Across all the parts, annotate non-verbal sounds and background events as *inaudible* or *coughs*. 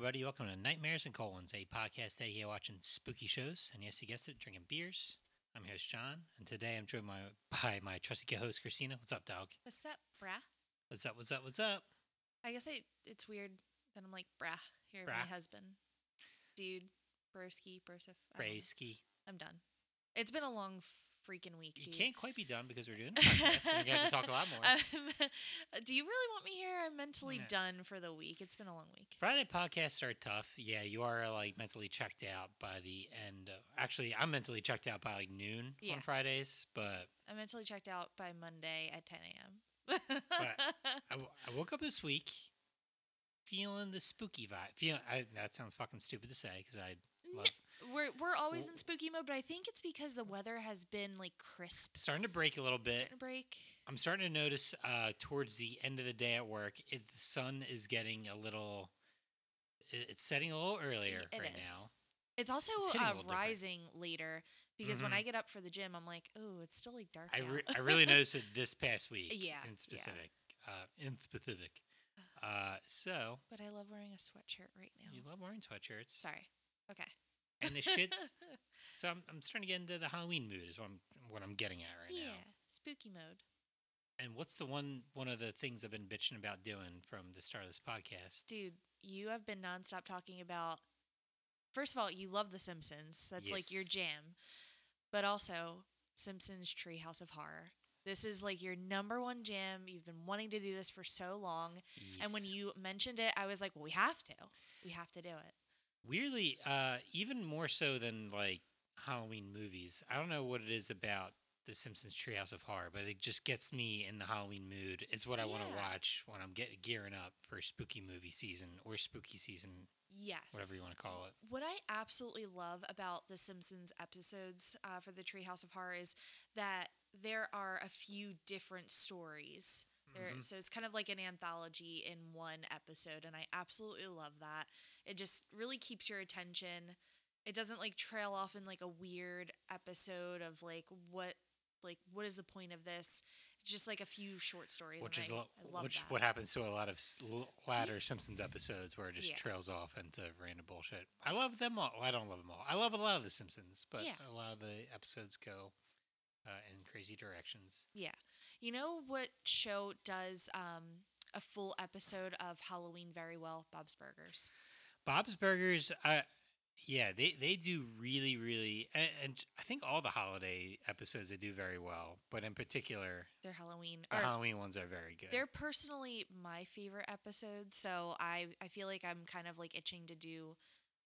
Everybody. Welcome to Nightmares and Colons, a podcast dedicated to watching spooky shows. And yes, you guessed it, drinking beers. I'm your host, John, and today I'm joined by, by my trusty co-host, Christina. What's up, dog? What's up, brah? What's up? What's up? What's up? I guess I, it's weird that I'm like brah here, Brah. my husband, dude, broski, brosif. I. Brayski. I'm done. It's been a long freaking week, You dude. can't quite be done because we're doing a *laughs* podcast, and we have to talk a lot more. Um, *laughs* do you really want me here? I'm mentally done for the week. It's been a long week. Friday podcasts are tough. Yeah, you are like mentally checked out by the end. Of, actually, I'm mentally checked out by like noon Yeah. on Fridays, but I'm mentally checked out by Monday at 10 a.m. *laughs* I woke up this week feeling the spooky vibe. Feeling I, that sounds fucking stupid to say because I love we're we're always in spooky mode, but I think it's because the weather has been like crisp. starting to break a little bit. Starting to break. I'm starting to notice uh, towards the end of the day at work, it, the sun is getting a little. it- It's setting a little earlier It right is. now. It's also It's uh, little different. rising later because when Mhm. I get up for the gym, I'm like, oh, it's still like dark. I, re- I *laughs* really noticed it this past week. Yeah, In yeah. specific. Uh, in specific. Uh, so but I love wearing a sweatshirt right now. you love wearing sweatshirts. Sorry. Okay. And the shit. *laughs* So I'm, I'm starting to get into the Halloween mood. Is what I'm what I'm getting at right yeah, now. spooky mode. And what's the one one of the things I've been bitching about doing from the start of this podcast? Dude, you have been nonstop talking about. First of all, you love The Simpsons. That's like your Yes. jam. But also, Simpsons Treehouse of Horror. This is like your number one jam. You've been wanting to do this for so long. And when you mentioned it, I was like, well, we have to. We have to do it. Weirdly, uh, even more so than like Halloween movies, I don't know what it is about the Simpsons Treehouse of Horror, but it just gets me in the Halloween mood. It's what I want to Yeah. watch when I'm get gearing up for spooky movie season or spooky season, Yes. whatever you want to call it. What I absolutely love about the Simpsons episodes uh, for the Treehouse of Horror is that there are a few different stories. There, Mhm. so it's kind of like an anthology in one episode, and I absolutely love that. It just really keeps your attention. It doesn't like trail off in like a weird episode of like what, like what is the point of this? It's just like a few short stories, Which is I, lo- I love which that. what happens to a lot of latter Simpsons episodes where it just Yeah. trails off into random bullshit. I love them all. Well, I don't love them all. I love a lot of the Simpsons, but Yeah. a lot of the episodes go uh, in crazy directions. Yeah. You know what show does um, a full episode of Halloween very well? Bob's Burgers. Bob's Burgers, uh, yeah, they, they do really, really, and, and I think all the holiday episodes they do very well, but in particular, They're Halloween. the Halloween ones are very good. they're personally my favorite episodes, so I, I feel like I'm kind of like itching to do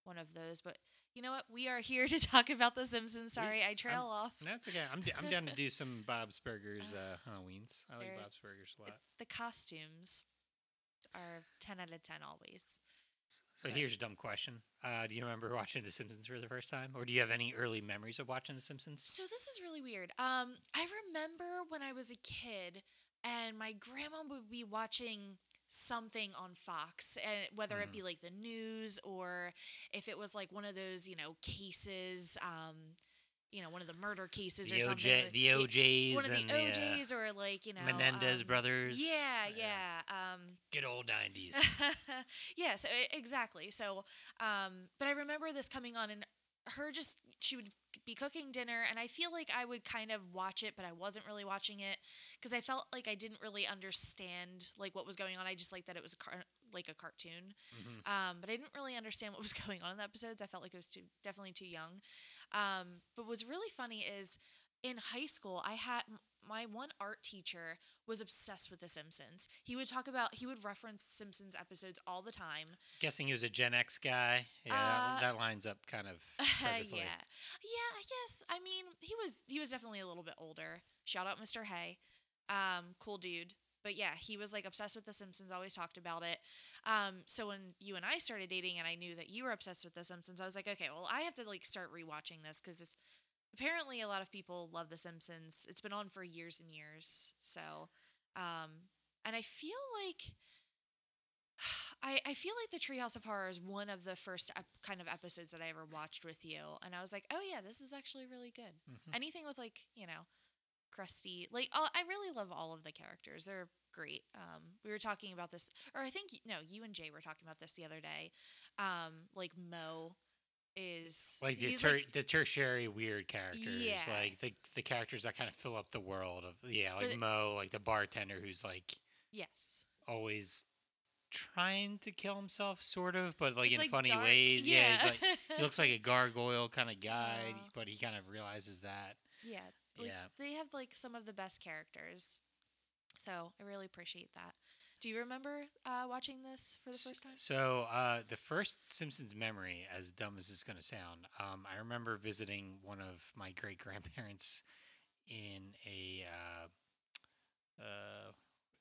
one of those. But you know what? We are here *laughs* to talk about The Simpsons. Sorry, I trail off. That's okay. I'm, d- I'm down to do some *laughs* Bob's Burgers uh, Halloweens. I like Bob's Burgers a It- lot. the costumes are 10 out of 10 always. So here's a dumb question. Uh, do you remember *laughs* watching The Simpsons for the first time? Or do you have any early memories of watching The Simpsons? So this is really weird. Um, I remember when I was a kid, and my grandma would be watching something on Fox, and whether it Mhm. be like the news or if it was like one of those, you know, cases, um, you know, one of the murder cases The or something. OJ, like- the OJs one of the the, uh, OJs or like you know Menendez um, brothers. Yeah, Yeah. yeah. Um, Good old 90s. *laughs* yeah, so exactly. So, um, but I remember this coming on, and her just she would be cooking dinner, and I feel like I would kind of watch it, but I wasn't really watching it because I felt like I didn't really understand like what was going on. I just liked that it was a car- like a cartoon, Mhm. um, but I didn't really understand what was *laughs* going on in the episodes. I felt like it was too definitely too young. Um, but what's really funny is in high school, I had my one art teacher was obsessed with The Simpsons. He would talk about, he would reference Simpsons episodes all the time. Guessing he was a Gen X guy. Yeah, Uh, that, lines up kind of *laughs* perfectly. yeah, yeah. I guess. I mean, he was he was definitely a little bit older. Shout out Mr. Hay, um, cool dude. But yeah, he was like obsessed with The Simpsons. Always talked about it. Um, so when you and I started dating, and I knew that you were obsessed with The Simpsons, I was like, okay, well, I have to like start rewatching this because apparently a lot of people love The Simpsons. It's been on for years and years. So, um, and I feel like *sighs* I, I feel like the Treehouse of Horror is one of the first ep- kind of episodes that I ever watched with you, and I was like, oh yeah, this is actually really good. Mhm. Anything with like you know, Krusty, like oh, I really love all of the characters. They're great. Um, we were talking about this, or I think no, you and Jay were talking about this the other day. Um, like Moe is like the ter- like- the tertiary weird characters, Yeah. like the the characters that kind of fill up the world of yeah, like But- Moe, like the bartender who's like yes, always trying to kill himself, sort of, but like It's, in funny dark- ways. Yeah, he's like he looks like a gargoyle kind of *laughs* guy, Aw. but he kind of realizes that. yeah, like, Yeah. They have like some of the best characters, so I really appreciate that. Do you remember uh, watching this for the first time? So uh, the first Simpsons memory, as dumb as it's going to sound, um, I remember visiting one of my great grandparents in a uh, uh,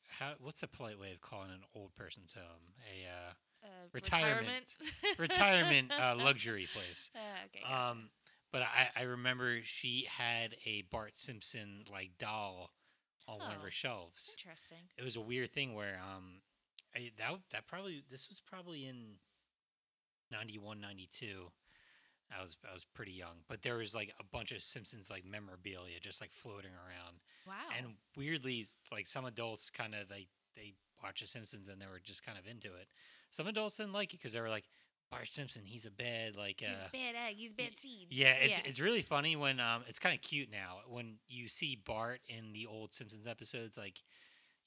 how what's a polite way of calling an old person's home? A uh, Uh, Retirement. retirement *laughs* uh, *laughs* luxury place. Uh, okay, gotcha. Um, but I, I remember she had a Bart Simpson like doll on one of Oh. her shelves Interesting. it was a weird thing where um I, that that probably this was probably in 91 92 I was I was pretty young but there was like a bunch of Simpsons like memorabilia just like floating around Wow. and weirdly like some adults kind of they they watch the Simpsons and they were just kind of into it some adults didn't like it because they were like Bart Simpson he's a bad like he's uh, bad egg. He's bad seed. yeah, it's it's really funny when um it's kind of cute now when you see Bart in the old Simpsons episodes like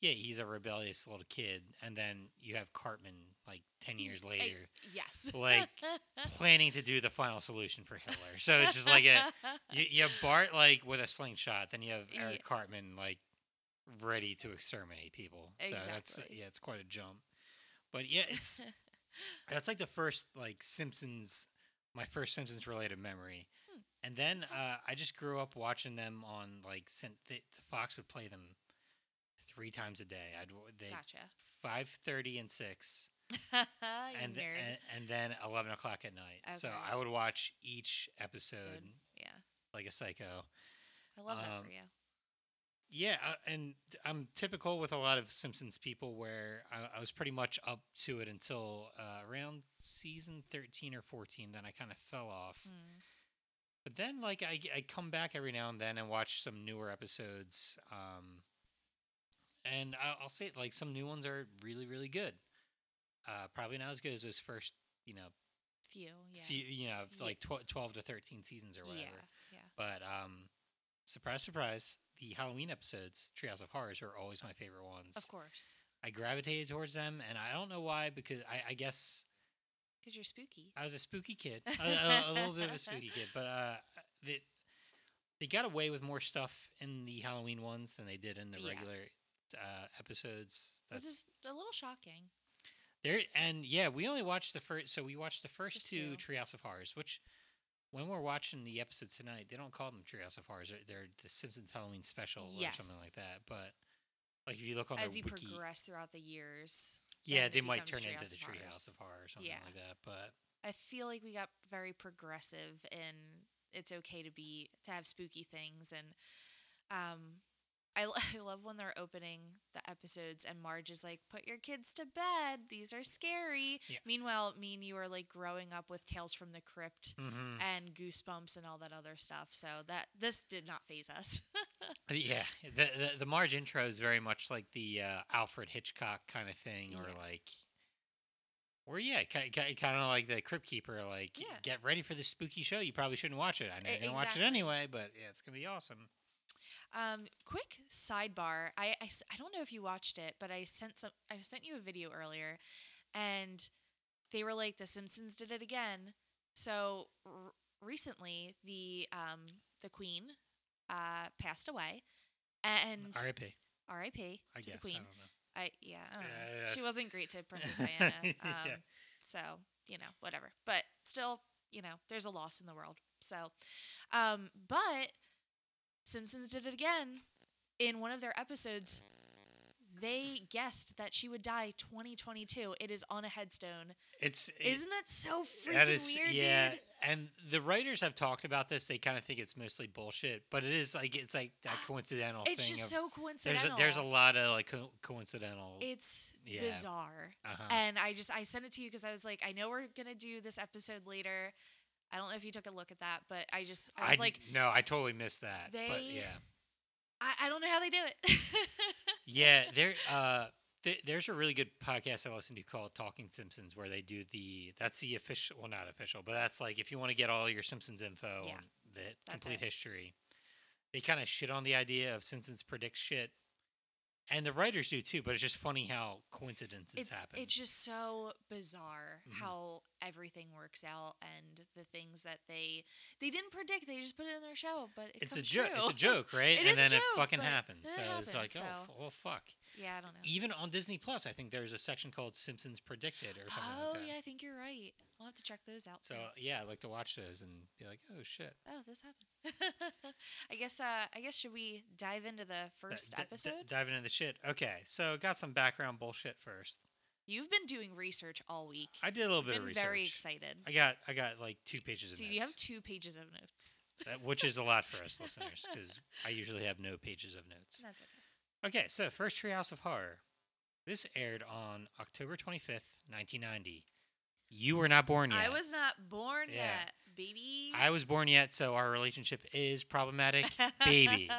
yeah, he's a rebellious little kid and then you have Cartman like 10 years I- later yes. like, *laughs* planning to do the final solution for Hitler. So it's just like a you, you have Bart like with a slingshot, then you have Eric Yeah. Cartman like ready to exterminate people. So that's yeah, it's quite a jump. But yeah, it's *laughs* that's like the first like Simpsons, my first Simpsons related memory. Hmm. And then uh, I just grew up watching them on like sent the, the Fox would play them three times a day. I'd they gotcha. five thirty and six, *laughs* and, th- and and then eleven o'clock at night. So I would watch each episode Episode. yeah, like a psycho. I love that um, for you. Yeah, uh, and I'm typical with a lot of Simpsons people where I, I was pretty much up to it until uh, around season 13 or 14. Then I kind of fell off. Mm. But then, like, I, I come back every now and then and watch some newer episodes. Um, and I'll, I'll say, like, some new ones are really, really good. Uh, probably not as good as those first, you know, Few. Yeah. few, you know, like tw- 12 to 13 seasons or whatever. Yeah. Yeah. But um, surprise, surprise, the Halloween episodes, Treehouse of Horrors, are always my favorite ones. Of course. I gravitated towards them, and I don't know why, because I, I guess Because you're spooky. I was a spooky kid, a, a, a *laughs* little bit of a spooky kid, but uh, they they got away with more stuff in the Halloween ones than they did in the Yeah. regular uh, episodes. Which That's is a little shocking. there, and yeah, we only watched the first. So we watched the first First two two. Treehouse of Horrors, which. When we're watching the episodes tonight, they don't call them Treehouse of Horrors. They're, they're the Simpsons Halloween special or something like that. But like if you look on As you wiki, progress throughout the years. yeah, they might turn into the. Treehouse of Horror or something Yeah. like that. But I feel like we got very progressive in it's okay to be to have spooky things and um I, *laughs* I love when they're opening the episodes and Marge is like, "Put your kids to bed. These are scary." Yeah. Meanwhile, me and you are like growing up with Tales from the Crypt mhm. and Goosebumps and all that other stuff. So that this did not phase us. *laughs* Yeah, the, the the Marge intro is very much like the uh, Alfred Hitchcock kind of thing, or like, or yeah, kind kind of like the Crypt Keeper. Like, Yeah. get ready for this spooky show. You probably shouldn't watch it. I know E- you're gonna watch it anyway, but yeah, it's gonna be awesome. Um, quick sidebar. I I don't know if you watched it, but I sent some. I sent you a video earlier, and they were like, "The Simpsons did it again." So r- recently, the um the Queen uh passed away, and R.I.P. R.I.P. I to guess the I Queen. don't know. I yeah, I. Yeah, She wasn't great to *laughs* Princess Diana. Um, Yeah. So you know, whatever. But still, you know, there's a loss in the world. So, um, but Simpsons did it again in one of their episodes. They guessed that she would die 2022. It is on a headstone. It's it- Isn't that so freaking that is weird, yeah, dude? and the writers have talked about this. They kind of think it's mostly bullshit, but it is like it's like that *gasps* coincidental It's just of, so there's coincidental. a, there's a lot of like co- coincidental. It's Yeah. bizarre. uh-huh. And I just I sent it to you because I was like, I know we're gonna do this episode later. I don't know if you took a look at that, but I just I was like, no, I totally missed that. but yeah, I, I don't know how they do it. *laughs* Yeah, there. Uh, th- there's a really good podcast I listen to called Talking Simpsons, where they do the. That's the official. Well, not official, but that's like if you want to get all your Simpsons info, Yeah, on the complete it. history. They kind of shit on the idea of Simpsons predict shit, and the writers do too. But it's just funny how coincidences it's happen. it's just so bizarre Mhm. how everything works out and the things that they they didn't predict. They just put it in their show, but it it's a joke. It's a joke, right? *laughs* And then joke, it fucking happens. then So it it's like, happens, oh, well, fuck. Yeah, I don't know. Even on Disney Plus, I think there's a section called Simpsons Predicted or something Oh like that. yeah, I think you're right. I'll have to check those out. So yeah, I like to watch those and be like, oh shit. oh, this happened. *laughs* I guess. Uh, I guess should we dive into the D- first d- d- episode? diving into the shit. Okay, so got some background bullshit first. You've been doing research all week. I did a little You've bit of research. very excited. I got I got like two pages of Dude, notes, you have two pages of notes. that- which is a lot for us *laughs* listeners because I usually have no pages of notes. That's okay. Okay, so first Treehouse of Horror. This aired on October 25th, 1990. You were not born yet. I was not born Yeah. yet, baby. I was born yet, so our relationship is problematic. baby.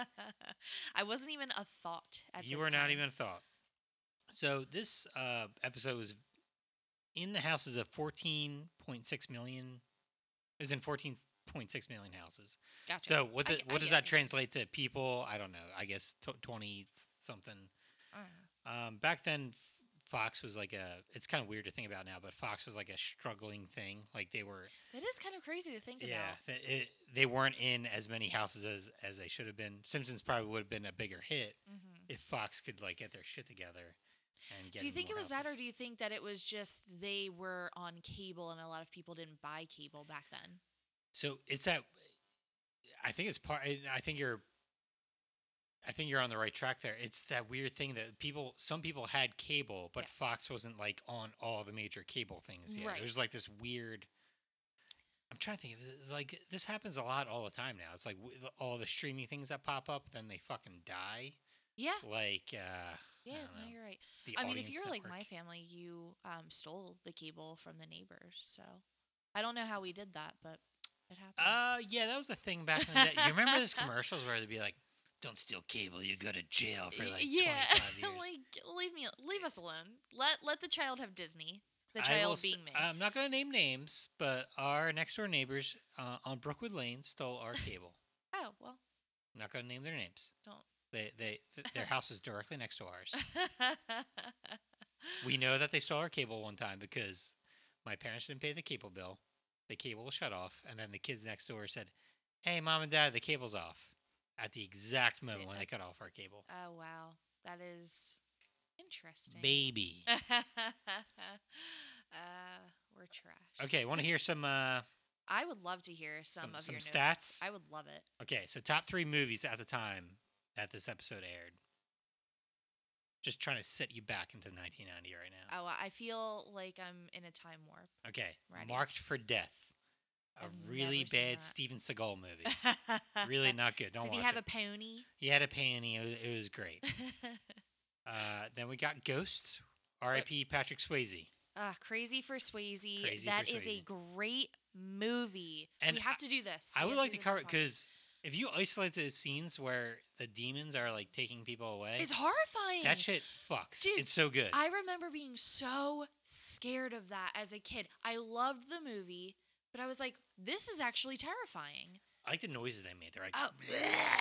*laughs* I wasn't even a thought at you were not even a thought. So this uh, episode was in the houses of 14.6 million. It was in 14.6 million houses. Gotcha. So what the, I what does get that it. translate to people? I don't know. I guess t- 20 something. I don't. Um, back then, Fox was like a. It's kind of weird to think about now, but Fox was like a struggling thing. Like they were. That is kind of crazy to think Yeah, about. it, they weren't in as many houses as as they should have been. Simpsons probably would have been a bigger hit hmm if Fox could like get their shit together. And get Do you think it was that, or do you think that it was just they were on cable and a lot of people didn't buy cable back then? So it's that. I think it's part. I think you're. I think you're on the right track there. It's that weird thing that people, some people had cable, but Yes. Fox wasn't like on all the major cable things yet. Right. There's like this weird. I'm trying to think. of Like this happens a lot all the time now. It's like all the streaming things that pop up, then they fucking die. Yeah, Like, uh, yeah, no, you're right. the I mean, if you're like my family, you um, stole the cable from the neighbors. So I don't know how we did that, but it happened. Uh, yeah, that was the thing back in the day. You remember those *laughs* commercials where they'd be like, "Don't steal cable, you go to jail for like yeah, 25 *laughs* years." like leave me, leave us alone. Let let the child have Disney. The child being me. I'm not going to name names, but our next door neighbors uh, on Brookwood Lane stole our *laughs* cable. oh well, I'm not going to name their names. Don't. They they th- their house is directly next to ours. We know that they stole our cable one time because my parents didn't pay the cable bill. The cable was shut off, and then the kids next door said, "Hey, mom and dad, the cable's off." At the exact moment when they cut off our cable, oh wow, that is interesting. baby. *laughs* uh, we're trash. Okay, want to hear some? Uh, I would love to hear some, Some- of some your stats? notes. I would love it. okay, so top three movies at the time that this episode aired. Just trying to set you back into 1990 right now. Oh, I feel like I'm in a time warp. Okay. Marked for Death, a I've really bad. Steven Seagal movie. *laughs* really not good. Don't Did watch he have it. a pony? he had a pony. It was, it was great. *laughs* Uh, then we got Ghosts. R.I.P. Patrick Swayze. Ah, Crazy for Swayze. Crazy for That is a great movie. And we have to do this. I We would like to cover podcast. because if you isolate the scenes where the demons are like taking people away, it's horrifying. that shit fucks. Dude, it's so good. I remember being so scared of that as a kid. I loved the movie, but I was like, this is actually terrifying. I like the noises they made. They're like, Oh. *laughs*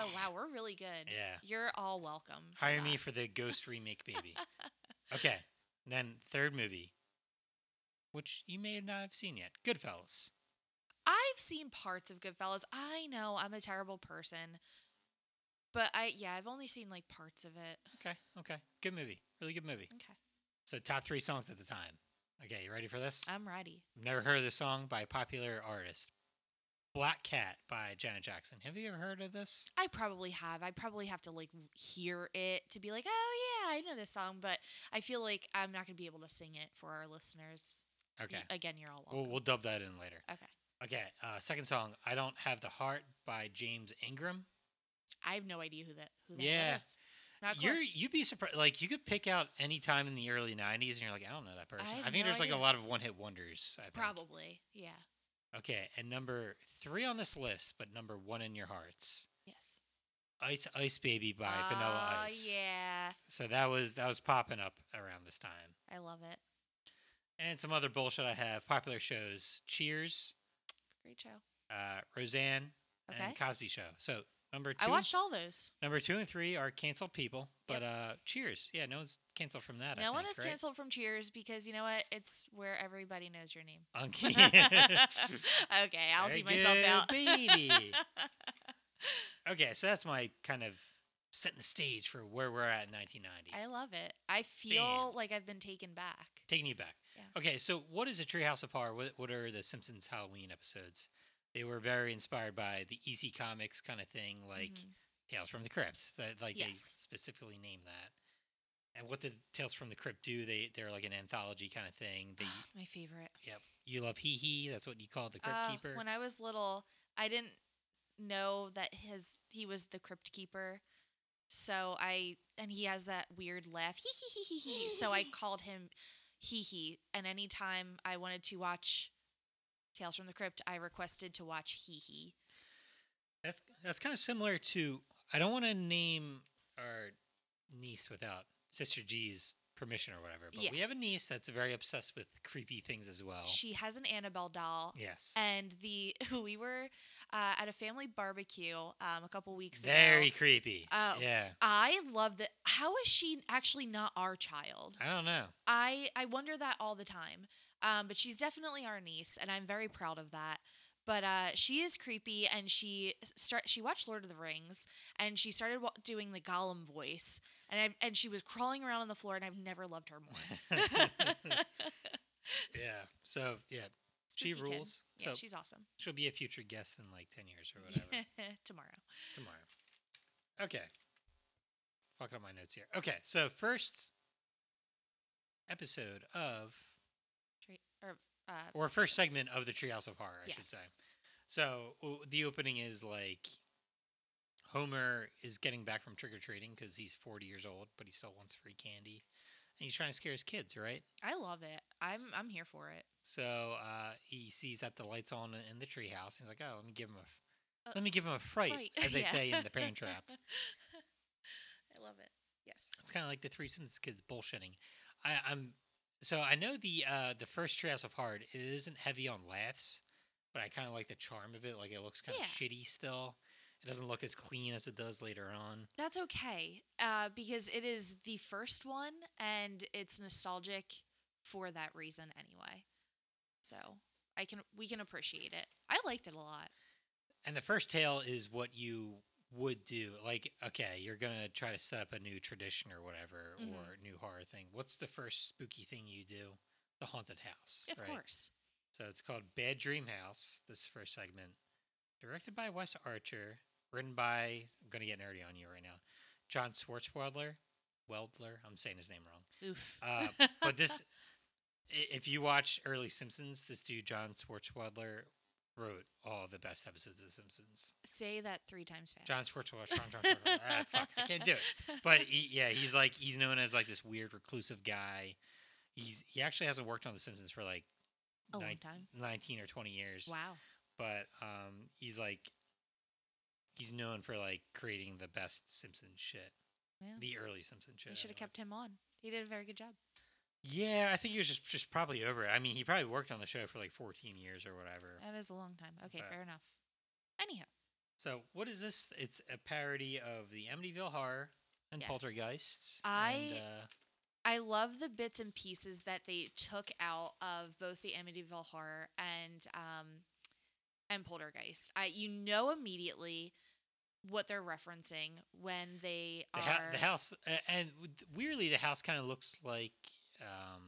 Oh wow, we're really good. yeah. You're all welcome. Hire me for the Ghost remake, baby. *laughs* okay. Then third movie, which you may not have seen yet, Goodfellas. I've seen parts of Goodfellas. I know I'm a terrible person. But I yeah, I've only seen like parts of it. Okay. Okay. Good movie. Really good movie. Okay. So top three songs at the time. Okay, you ready for this? I'm ready. Never heard of this song by a popular artist. Black Cat by Janet Jackson. Have you ever heard of this? I probably have. I probably have to like hear it to be like, "Oh yeah, I know this song," but I feel like I'm not going to be able to sing it for our listeners. Okay. Again, you're all We'll, welcome. we'll dub that in later. okay. Okay. Uh, second song, I Don't Have the Heart by James Ingram. I have no idea who that who that Yeah. is. Not You're you'd be surprised. Like you could pick out any time in the early '90s, and you're like, I don't know that person. have I think no there's like a lot of one-hit wonders. I think. probably. Yeah. Okay, and number three on this list, but number one in your hearts. Yes. Ice Ice Baby by Vanilla Oh, Ice. yeah. So that was that was popping up around this time. I love it. And some other bullshit I have. Popular shows: Cheers, Great show. uh, Roseanne, Okay. and Cosby Show. So number two, I watched all those. number two and three are canceled people. Yep. But uh, Cheers, yeah, no one's canceled from that. I no one think, is right? canceled from Cheers because you know what? It's where everybody knows your name. Okay. *laughs* *laughs* okay, I'll Very see myself out. baby. *laughs* okay, so that's my kind of setting the stage for where we're at in 1990. I love it. I feel like I've been taken back. Taking you back. Okay, so what is a Treehouse of Horror? What, what are the Simpsons Halloween episodes? They were very inspired by the EC Comics kind of thing, like Mhm. Tales from the Crypt. That like they specifically named that. And what did Tales from the Crypt do? They they're like an anthology kind of thing. They my favorite. yep. You love Hee Hee. That's what you call the Crypt Uh, Keeper. when I was little, I didn't know that his he was the crypt keeper. So I and he has that weird laugh. Hee hee hee hee hee. So I *laughs* called him hee hee. And anytime I wanted to watch Tales from the Crypt, I requested to watch hee hee. That's that's kind of similar to. I don't want to name our niece without Sister G's permission or whatever, but Yeah. we have a niece that's very obsessed with creepy things as well. She has an Annabelle doll. yes, And the *laughs* we were uh, at a family barbecue um, a couple weeks very ago. Very creepy. Oh. yeah, I love that. How is she actually not our child? I don't know. I I wonder that all the time. Um, but she's definitely our niece, and I'm very proud of that. But uh, she is creepy, and she start she watched Lord of the Rings, and she started wa- doing the Gollum voice, and I and she was crawling around on the floor, and I've never loved her more. *laughs* *laughs* yeah. So yeah, she Spooky kid. rules. Yeah, so she's awesome. she'll be a future guest in like ten years or whatever *laughs* Tomorrow. tomorrow. Okay. Fucking up my notes here. Okay, so first episode of or uh, or first segment of the Treehouse of Horror, I should say. Yes. So the opening is like Homer is getting back from trick or treating because he's 40 years old, but he still wants free candy, and he's trying to scare his kids, right? I love it. I'm I'm here for it. So uh, he sees that the lights on in the treehouse. He's like, "Oh, let me give him a, Uh, let me give him a fright,", Right. as they *laughs* Yeah. say in the *laughs* Parent Trap. I love it. Yes. It's kind of like the Three Simpsons kids bullshitting. I, I'm so I know the uh, the first Treehouse of Horror it isn't heavy on laughs, but I kind of like the charm of it. Like it looks kind of Yeah. shitty still. It doesn't look as clean as it does later on. That's okay, uh, because it is the first one, and it's nostalgic for that reason anyway. So I can we can appreciate it. I liked it a lot. And the first tale is what you would do. Like, okay, you're gonna try to set up a new tradition or whatever, Mhm. or new horror thing. What's the first spooky thing you do? The haunted house. Of right? course. So it's called Bad Dream House. This first segment, directed by Wes Archer, written by I'm gonna get nerdy on you right now, John Swartzwelder. Weldler, I'm saying his name wrong. Oof. Uh, but this, *laughs* if you watch early Simpsons, this dude John Swartzwelder wrote all the best episodes of The Simpsons. Say that three times fast. John Swartzwelder. John Swartzwelder. ah, fuck, I can't do it. *laughs* But he, yeah, he's like he's known as like this weird reclusive guy. He's he actually hasn't worked on The Simpsons for like a long time. 19 or 20 years. Wow. But um, he's like he's known for like creating the best Simpsons shit. Yeah. The early Simpsons shit. They should have kept him on. He did a very good job. Yeah, I think he was just just probably over it. I mean, he probably worked on the show for like 14 years or whatever. That is a long time. Okay, But- fair enough. Anyhow, So, what is this? It's a parody of the Amityville Horror and Yes. Poltergeist. I- and, uh, I love the bits and pieces that they took out of both the Amityville Horror and um, and Poltergeist. I you know immediately what they're referencing when they the, are hou- the house, uh, and weirdly, the house kind of looks like um,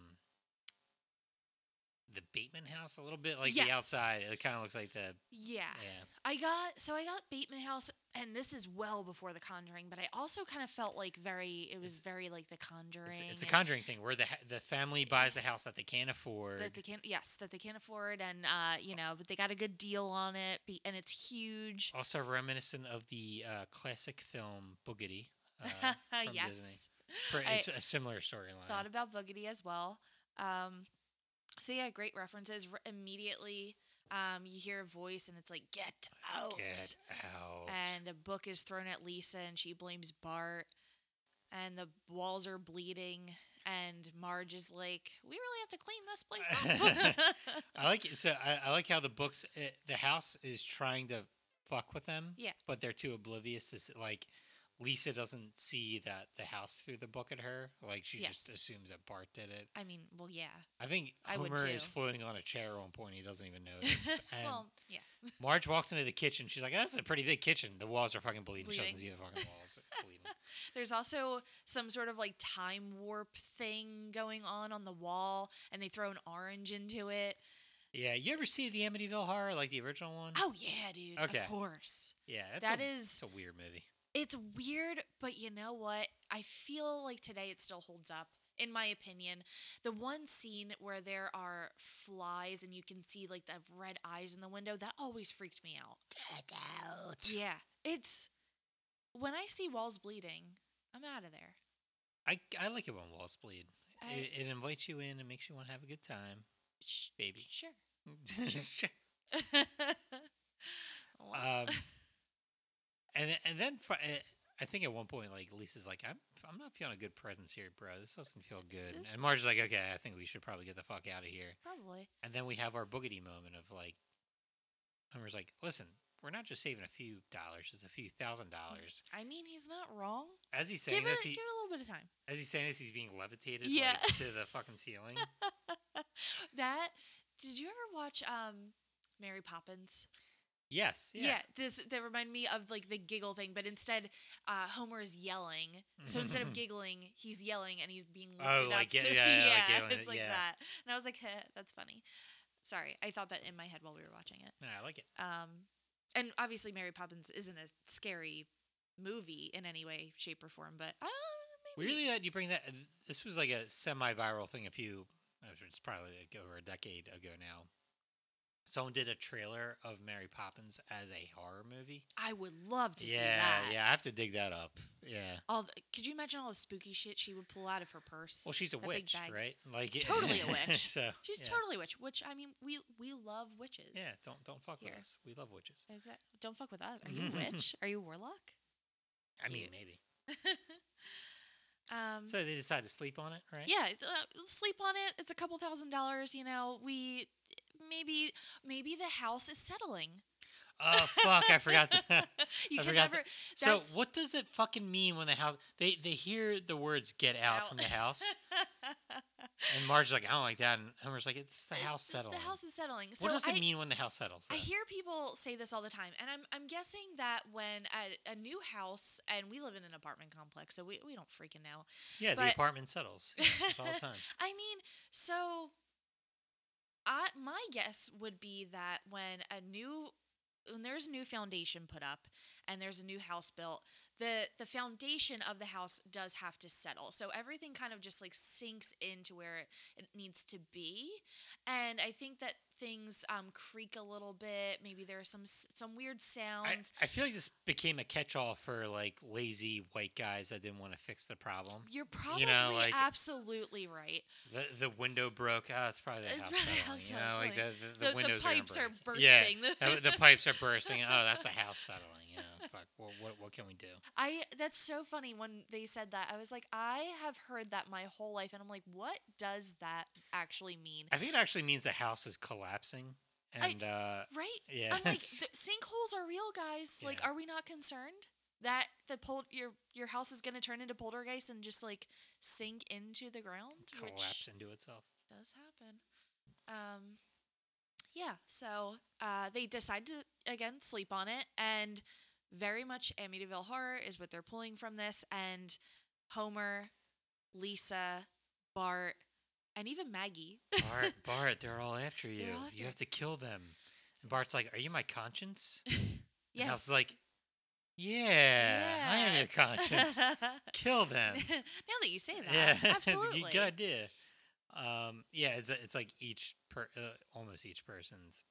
the Bateman house a little bit. Like Yes. the outside, it kind of looks like the yeah. yeah. I got so I got Bateman House, and this is well before The Conjuring, but I also kind of felt like very it was very like The Conjuring. It's, it's a Conjuring thing where the the family buys a house that they can't afford. that they can't yes that they can't afford, and uh, you know, but they got a good deal on it, be, and it's huge. also reminiscent of the uh, classic film Boogity. Uh, *laughs* yes, Disney. I It's a similar storyline. thought about Boogity as well. Um, so yeah, great references. R- immediately Um, you hear a voice and it's like, "Get out!" Get out. and a book is thrown at Lisa and she blames Bart and the walls are bleeding and Marge is like, "We really have to clean this place up." *laughs* I like it. So I, I like how the books, uh, the house is trying to fuck with them. Yeah. But they're too oblivious. This like Lisa doesn't see that the house threw the book at her. Like she just assumes that Bart did it. I mean, well, yeah. I think I Homer is floating on a chair at one point. He doesn't even *laughs* notice. And well, yeah. *laughs* Marge walks into the kitchen. She's like, "That's a pretty big kitchen. The walls are fucking bleeding." She doesn't see the fucking walls *laughs* bleeding. There's also some sort of like time warp thing going on on the wall, and they throw an orange into it. Yeah, you ever see the Amityville Horror, like the original one? Oh yeah, dude. Okay. Of course. yeah, that a, is- it's a weird movie. It's weird, but you know what? I feel like today it still holds up. In my opinion, the one scene where there are flies and you can see like the red eyes in the window, that always freaked me out. Get out. Yeah. It's when I see walls bleeding, I'm out of there. I, I like it when walls bleed. I- It, it invites you in and makes you want to have a good time, Sh- baby. Sure. *laughs* *laughs* *laughs* um, and and then for, uh, I think at one point like Lisa's like I'm I'm not feeling a good presence here, bro. This doesn't feel good. This- And Marge's like, okay, I think we should probably get the fuck out of here. Probably. And then we have our boogity moment of like, Homer's like, listen, we're not just saving a few dollars; it's a few thousand dollars. I mean, he's not wrong. As he's saying Give it, this, give he, it a little bit of time. as he's saying this, he's being levitated Yeah. like, to the fucking ceiling. *laughs* that. Did you ever watch um, Mary Poppins? Yes. Yeah. this that remind me of like the giggle thing, but instead, uh, Homer is yelling. So instead of *laughs* giggling, he's yelling and he's being lifted Oh, up. like, yeah, to, *laughs* yeah, yeah, like giggling, it's like yeah. that. And I was like, that's funny. Sorry, I thought that in my head while we were watching it. Yeah, I like it. Um, and obviously, Mary Poppins isn't a scary movie in any way, shape, or form. But uh, maybe. Weirdly, that you bring that. This was like a semi-viral thing. A few, it's probably like over a decade ago now. Someone did a trailer of Mary Poppins as a horror movie. I would love to yeah, see that. yeah. I have to dig that up. Yeah. All the, could you imagine all the spooky shit she would pull out of her purse? Well, she's a That witch, right? Like *laughs* Totally a *laughs* witch. so She's yeah. totally a witch. Which I mean, we we love witches. Yeah, don't don't fuck Here. with us. We love witches. Exactly. Don't fuck with us. Are you a *laughs* witch? Are you a warlock? I mean, maybe. um. So they decided to sleep on it, right? yeah, uh, sleep on it. It's a couple thousand dollars. You know, we maybe maybe the house is settling. Oh fuck! I forgot that. *laughs* *laughs* you I can forgot never. So what does it fucking mean when the house they they hear the words "get out, from the house" *laughs* and Marge's like, "I don't like that," and Homer's like, "It's the house settling." The house is settling. So what does I, it mean when the house settles? I hear people say this all the time, and I'm I'm guessing that when a, a new house, and we live in an apartment complex, so we, we don't freaking know. yeah, the apartment settles yeah, all the time. I mean, so I my guess would be that when a new when there's a new foundation put up and there's a new house built, the the foundation of the house does have to settle. So everything kind of just like sinks into where it, it needs to be. And I think that things um, creak a little bit. Maybe there are some some weird sounds. I feel like this became a catch-all for like lazy white guys that didn't want to fix the problem. You're probably like- absolutely right. The the window broke. Oh, it's probably the It's house probably settling. house You know, like the settling. the, the, The, the pipes are, are gonna. Yeah, the, the pipes are bursting. Oh, that's a house settling. You know, fuck. Well, what what can we do? I that's so funny when they said that. I was like, I have heard that my whole life, and I'm like, what does that actually mean? I think it actually means the house is collapsing, I- and uh, Right? yeah, I'm like, *laughs* sinkholes are real, guys. Like, are we not concerned that the pol- your your house is gonna turn into poltergeist and just like sink into the ground? collapse into itself. does happen. Um, yeah. So uh, they decide to again sleep on it, and very much Amityville Horror is what they're pulling from this, and Homer, Lisa, Bart, and even Maggie. *laughs* Bart, Bart, they're all after you. All after you have to kill them. And Bart's like, "Are you my conscience?" *laughs* And yes. House is like, "Yeah, I am your conscience. *laughs* Kill them." now that you say that, yeah, absolutely. good, idea. Um, yeah, it's it's like each per, uh, almost each person's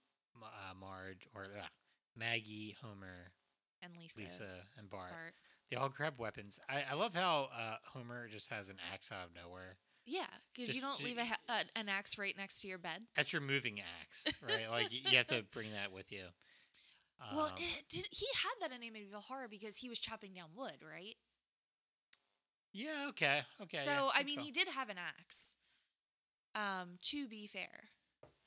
uh, Marge or uh, Maggie, Homer, And Lisa, Lisa, and Bart. Bart. They all grab weapons. I, I love how uh, Homer just has an axe out of nowhere. Yeah, because you don't leave a ha- uh, an axe right next to your bed. That's your moving axe, right? like you have to *laughs* bring that with you. well, Um, it, did, he had that in Amityville Horror because he was chopping down wood, right? yeah, okay, okay. so yeah, I mean, call. he did have an axe. Um, to be fair,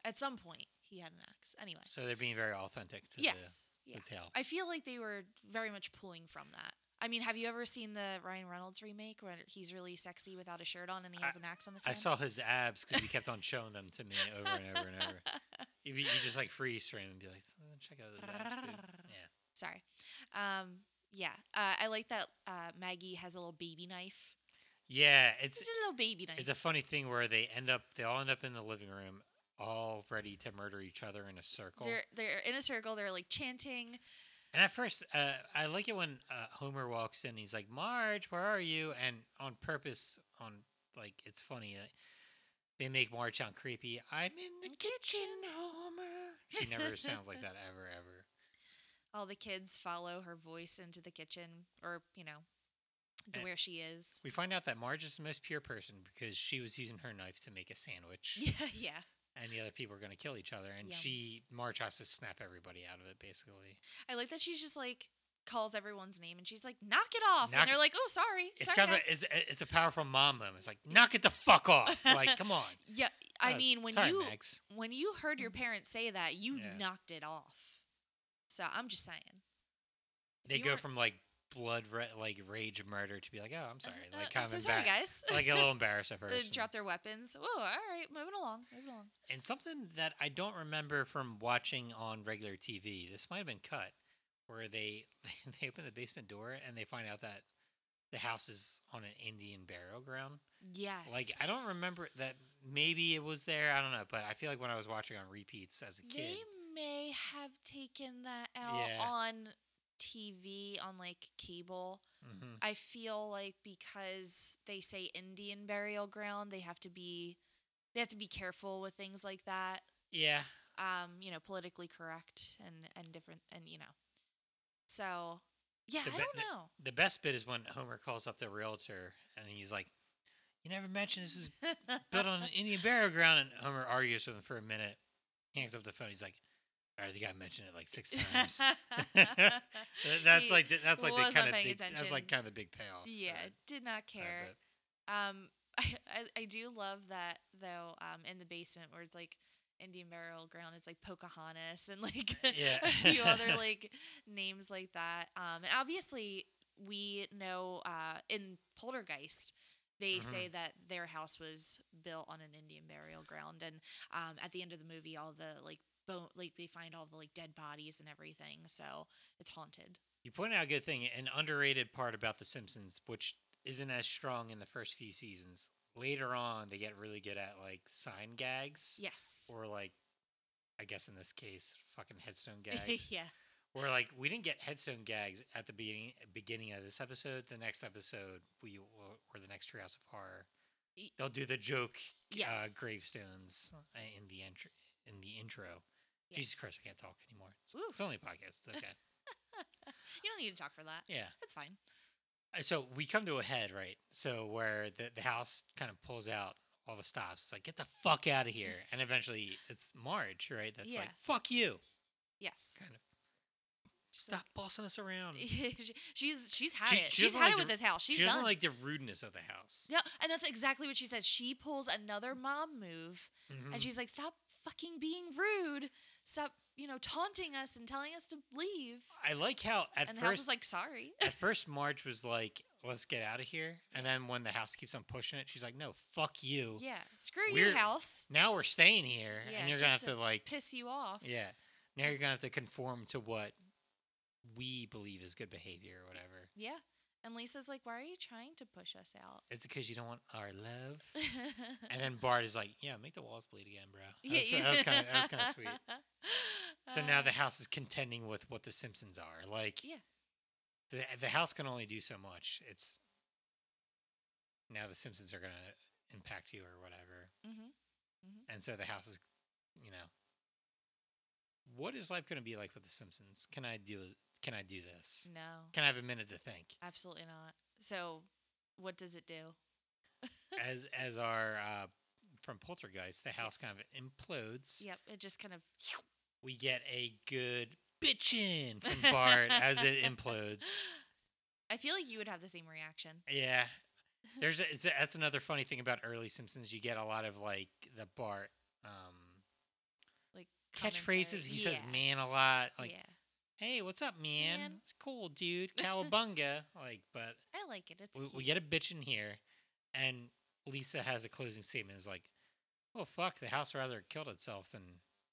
at some point he had an axe. Anyway, So they're being very authentic to yes, the, yeah. the. I feel like they were very much pulling from that. I mean, have you ever seen the Ryan Reynolds remake where he's really sexy without a shirt on and he I- has an axe on his head? I hand? saw his abs because he kept on *laughs* showing them to me over and over and over. You, you just like freeze frame and be like, "Oh, check out those abs. dude." *laughs* Yeah. Sorry. Um, yeah, uh, I like that uh, Maggie has a little baby knife. Yeah, it's It's a little baby knife. it's a funny thing where they end up they all end up in the living room, all ready to murder each other in a circle. they're they're in a circle. They're like chanting. And at first, uh, I like it when uh, Homer walks in. He's like, "Marge, where are you?" And on purpose, on like it's funny. Uh, they make Marge sound creepy. I'm in the kitchen, kitchen." Homer. She never sounds like that ever, ever. *laughs* All the kids follow her voice into the kitchen, or you know, to Eh. where she is. We find out that Marge is the most pure person because she was using her knife to make a sandwich, *laughs* Yeah, yeah. And the other people are going to kill each other. And Yum. she, Marge has to snap everybody out of it, basically. I like that she's just like calls everyone's name and she's like, "Knock it off," Knock and they're like, "Oh, sorry." It's sorry, kind of guys." a, it's, a- it's a powerful mom moment. It's like, knock it the fuck off! *laughs* like, come on. yeah. I mean, when sorry, you Max. when you heard your mm-hmm. parents say that, you Yeah. knocked it off. So I'm just saying. they go from like blood, ra- like rage murder to be like, oh, I'm sorry, Uh, like uh, kind I'm so of sorry, guys. like a little *laughs* embarrassed at They first. drop their weapons. Oh, all right, moving along, moving along. And something that I don't remember from watching on regular TV, this might have been cut, where they *laughs* they open the basement door and they find out that the house is on an Indian burial ground. Yes. Like I don't remember that. Maybe it was there. I don't know, but I feel like when I was watching on repeats as a kid, They may have taken that out Yeah. on TV on like cable. hmm I feel like because they say Indian burial ground, they have to be they have to be careful with things like that. yeah, Um, you know, politically correct and and different and you know. So, yeah, The I be- don't know. the best bit is when Homer calls up the realtor and he's like, "You never mentioned this is *laughs* built on an Indian burial ground. And Homer argues with him for a minute, hangs up the phone. He's like, I think I mentioned it like six times. *laughs* *laughs* That's He like the, that's like the kind of big, that's like kind of the big payoff. yeah, for did not care. Um, *laughs* I, I I do love that though. Um, in the basement where it's like Indian burial ground, it's like Pocahontas and like Yeah. a few other like names like that. Um, and obviously we know uh in Poltergeist. They Mhm. say that their house was built on an Indian burial ground, and um, at the end of the movie, all the like bone, like they find all the like dead bodies and everything, so it's haunted. You point out a good thing, an underrated part about The Simpsons, which isn't as strong in the first few seasons. Later on, they get really good at like sign gags, Yes. or like, I guess in this case, fucking headstone *laughs* gags. yeah. Where like we didn't get headstone gags at the beginning beginning of this episode. The next episode, we will, or the next Treehouse of Horror, they'll do the joke uh, gravestones uh, in the entry in the intro. Yeah. Jesus Christ, I can't talk anymore. It's, it's only a podcast. It's okay. *laughs* You don't need to talk for that. yeah. It's fine. Uh, So we come to a head, right? So where the the house kind of pulls out all the stops. It's like get the fuck out of here, and eventually it's Marge, right? That's like fuck you, Yes. kind of. She's Stop bossing us around. *laughs* She's she's had She- it. she she's had like it with the- this house. She's she doesn't done. like the rudeness of the house. yeah, and that's exactly what she says. She pulls another mom move, Mhm. and she's like, "Stop fucking being rude. Stop, you know, taunting us and telling us to leave." I like how at and the house first is like, "Sorry." at *laughs* first Marge was like, "Let's get out of here," and then when the house keeps on pushing it, she's like, "No, fuck you. yeah, screw you, We're- house. Now we're staying here, Yeah, and you're gonna have just to like, Piss you off. yeah, now you're gonna have to conform to what we believe is good behavior or whatever." Yeah. And Lisa's like, "Why are you trying to push us out?" It's because you don't want our love? *laughs* and then Bart is like, "Yeah, make the walls bleed again, bro." That Yeah, was, yeah. that was kind of sweet. *laughs* So now Uh, the house is contending with what the Simpsons are. Like, Yeah. the the house can only do so much. It's now the Simpsons are gonna impact you or whatever, mhm. and so the house is, you know, what is life gonna be like with the Simpsons? Can I do Can I do this? No, Can I have a minute to think? absolutely not. So, what does it do? *laughs* as as our uh, from Poltergeist, the house Yes. kind of implodes. yep, it just kind of We get a good bitchin' from Bart as it implodes. *laughs* I feel like you would have the same reaction. Yeah. *laughs* There's a, it's a, that's another funny thing about early Simpsons. You get a lot of like the Bart um, Like catchphrases. He says "man" a lot. Like, yeah, "Hey, what's up, man? Man. It's cool, dude. *laughs* Cowabunga!" like, but I like it. It's we, we get a bitch in here, and Lisa has a closing statement. Is like, "Oh fuck, the house rather killed itself than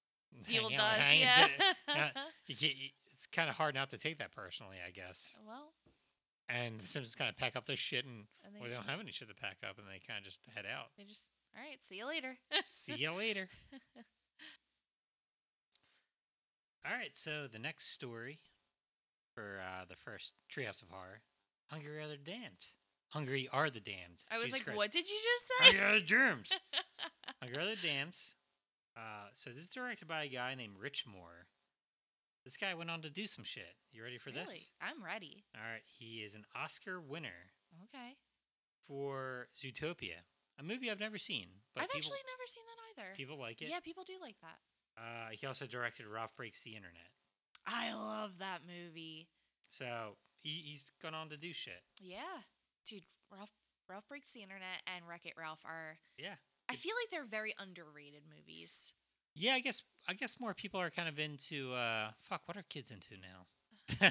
*laughs* deal does, hang- yeah. *laughs* not- you can't, you- it's kind of hard not to take that personally, I guess. Uh, well, And the Simpsons kind of pack up their shit, and and they, well, they don't have any shit to pack up, and they kind of just head out. they just all right. See you later. See you later. All right, so the next story for uh, the first Treehouse of Horror, Hungry Are the Damned. Hungry Are the Damned. I was Jesus like, Christ. what did you just say? Hungry Are the Germs. *laughs* Hungry Are the Damned. Uh, so this is directed by a guy named Rich Moore. This guy went on to do some shit. You ready for really? this? I'm ready. All right, he is an Oscar winner Okay. for Zootopia, a movie I've never seen, but I've people, actually never seen that either. people like it. Yeah, people do like that. Uh, he also directed Ralph Breaks the Internet. I love that movie. So he, he's gone on to do shit. Yeah, dude, Ralph Ralph Breaks the Internet and Wreck It Ralph are. Yeah. I feel like they're very underrated movies. Yeah, I guess I guess more people are kind of into uh fuck, what are kids into now?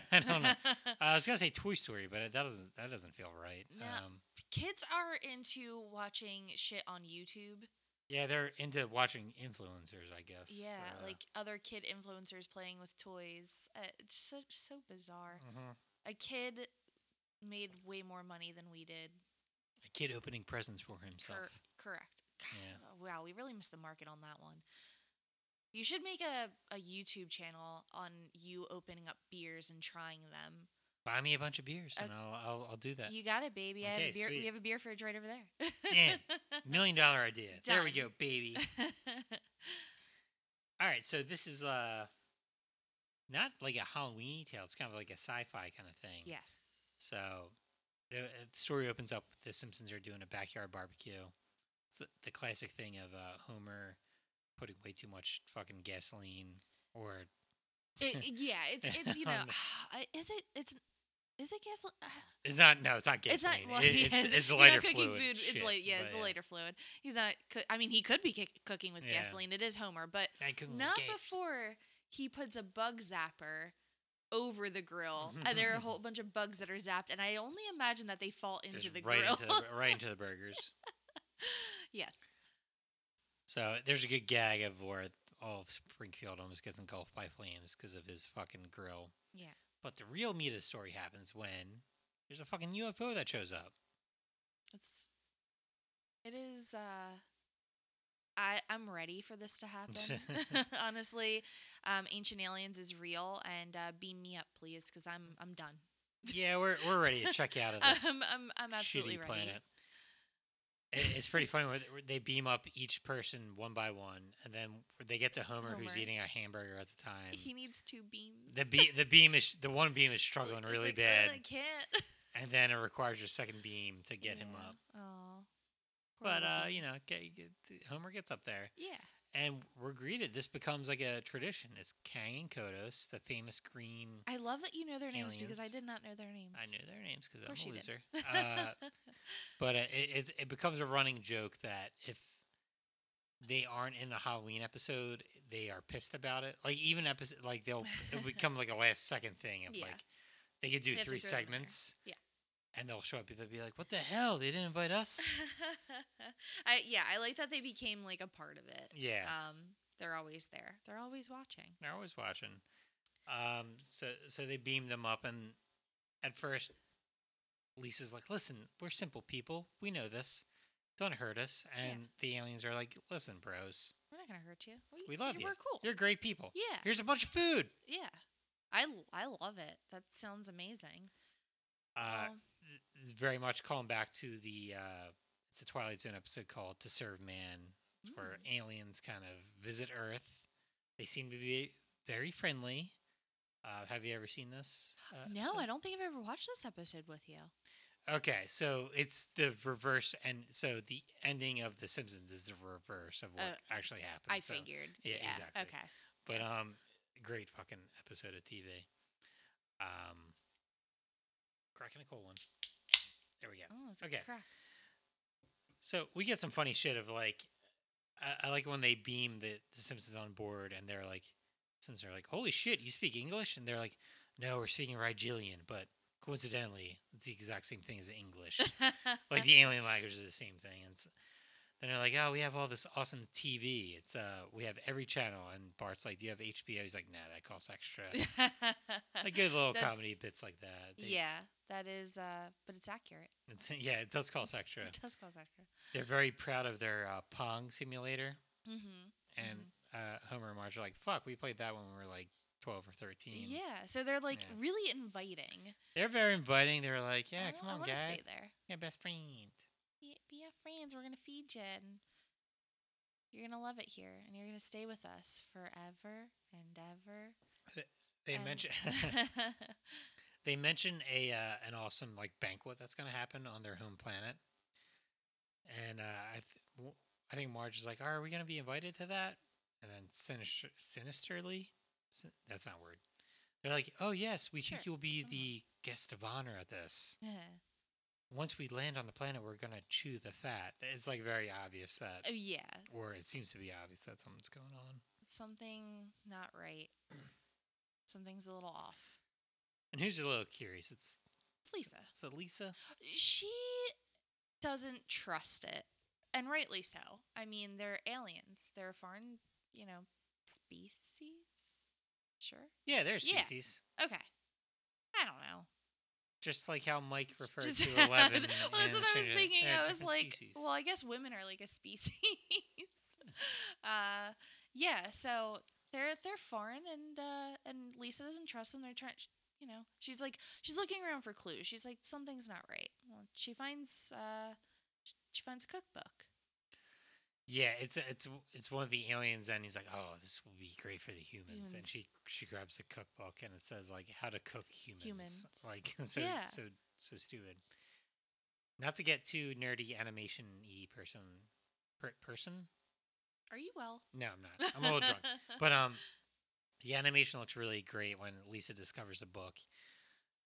*laughs* I don't know. *laughs* I was gonna say Toy Story, but that doesn't that doesn't feel right. No. Um, Kids are into watching shit on YouTube. Yeah, they're into watching influencers, I guess. Yeah, Uh, like other kid influencers playing with toys. Uh, it's so so bizarre. mhm. A kid made way more money than we did. a kid opening presents for himself. Cor- correct. Yeah. Wow, we really missed the market on that one. You should make a, a YouTube channel on you opening up beers and trying them. Buy me a bunch of beers and Uh, I'll, I'll I'll do that. You got it, baby. I have Okay, a beer. sweet. We have a beer fridge right over there. Damn. *laughs* Million dollar idea. There we go, baby. *laughs* All right, so this is uh not like a Halloween tale. It's kind of like a sci-fi kind of thing. yes. So the, uh, story opens up with the Simpsons are doing a backyard barbecue. It's the, the classic thing of uh, Homer putting way too much fucking gasoline, or It, yeah, it's *laughs* it's you know, um, *sighs* is it it's is it gasoline? *sighs* it's not. No, it's not It's not. gasoline. Well, It- *laughs* it's, is- it's lighter not cooking fluid food. shit, it's like yeah, it's a lighter fluid. He's not. Coo- I mean, he could be kick cooking with Yeah. gasoline. It is Homer, but couldn't before he puts a bug zapper over the grill, and there are a *laughs* whole bunch of bugs that are zapped. And I only imagine that they fall into Just the right grill. into the, right into the burgers. yes. So there's a good gag of where of Springfield almost gets engulfed by flames because of his fucking grill. Yeah. But the real meat of the story happens when there's a fucking UFO that shows up. It's. It is. uh I I'm ready for this to happen. *laughs* *laughs* Honestly, um, Ancient Aliens is real, and uh, beam me up, please, because I'm I'm done. yeah, we're we're ready to check you out of this *laughs* I'm I'm I'm absolutely ready. planet. It, it's pretty funny where they- beam up each person one by one, and then they get to Homer, who's eating a hamburger at the time. He needs two beams. the be- the beam is the one beam is struggling really like, bad, I can't. *laughs* and then it requires your second beam to get him up. Poor But uh, you know, get, get, Homer gets up there, Yeah. And we're greeted. This becomes like a tradition. It's Kang and Kodos, the famous green. I love that you know their names because I did not know their names. I knew their names because I'm a loser. *laughs* uh, but uh, it, it it becomes a running joke that if they aren't in a Halloween episode, they are pissed about it. Like even episode, like they'll it'll become like a last second thing of *laughs* Yeah. like they could do They three throw them in there. segments. Yeah. And they'll show up. They'll be like, "What the hell? They didn't invite us." *laughs* I yeah, I like that they became like a part of it. yeah. Um, they're always there. They're always watching. They're always watching. Um, so so they beam them up, and at first, Lisa's like, "Listen, we're simple people. We know this. Don't hurt us." Yeah. And the aliens are like, "Listen, bros, We're not gonna hurt you. We love you. you. We're cool. you're great people. yeah, Here's a bunch of food." yeah. i i love it. That sounds amazing. Uh, Um, very much calling back to the uh, it's a Twilight Zone episode called "To Serve Man," where mm. aliens kind of visit Earth. They seem to be very friendly. Uh, have you ever seen this? Uh, *gasps* no, episode? I don't think I've ever watched this episode with you. Okay, so it's the reverse, and so the ending of The Simpsons is the reverse of what Uh, actually happened. I so- figured. yeah, Yeah. exactly. Okay. But um, great fucking episode of TV. Um, cracking a cold one. There we go. Oh, it's Okay. crack. So we get some funny shit of like, I, I like when they beam the, the Simpsons on board, and they're like, Simpsons are like, "Holy shit, you speak English?" And they're like, "No, we're speaking Rigelian, but coincidentally, it's the exact same thing as English. *laughs* like the alien language is the same thing." And then they're like, "Oh, we have all this awesome TV. It's uh, we have every channel." And Bart's like, "Do you have HBO?" He's like, "Nah, that costs extra." *laughs* like good little comedy bits like that. They- yeah, that is. Uh, but it's accurate. it's, *laughs* yeah, it does cost extra. It does cause accurate. They're very proud of their uh, Pong simulator. Mm-hmm. and uh, Homer and Marge are like, "Fuck, we played that when we were like twelve or 13. Yeah. So they're like Yeah. really inviting. They're very inviting. They were like, "Yeah, I, come on, wanna guys, stay there. yeah, best friends." Be, be our friends. We're gonna feed you, and you're gonna love it here, and you're gonna stay with us forever and ever. They and- mention *laughs* *laughs* they mention a uh, an awesome like banquet that's gonna happen on their home planet, and uh, I th- I think Marge is like, "Are we gonna be invited to that?" And then sinister sinisterly, sin- that's not a word. They're like, "Oh yes, we think you'll be Come on. the guest of honor at this." Yeah. once we land on the planet, we're gonna chew the fat. It's like very obvious that, Oh yeah. or it seems to be obvious that something's going on. Something not right. *clears throat* Something's a little off. And who's a little curious? It's It's Lisa. a Lisa. She doesn't trust it, and rightly so. I mean, they're aliens. They're a foreign, you know, species. Sure. Yeah, they're Yeah. species. Okay. I don't know. Just like how Mike referred *laughs* Just- to *laughs* Eleven. well, that's what I was Stranger- thinking. they're I was different like, species. well, I guess women are like a *laughs* species. uh, yeah. So they're they're foreign, and uh, and Lisa doesn't trust them. They're trying, you know, she's like she's looking around for clues. She's like something's not right. Well, she finds uh, she finds a cookbook. yeah, it's it's it's one of the aliens, and he's like, "Oh, this will be great for the humans." And she she grabs a cookbook, and it says like how to cook humans. Humans. Like *laughs* so Yeah. so so stupid. Not to get too nerdy animation y person per, person. Are you well? No, I'm not. *laughs* I'm a little drunk. But um, the animation looks really great when Lisa discovers the book.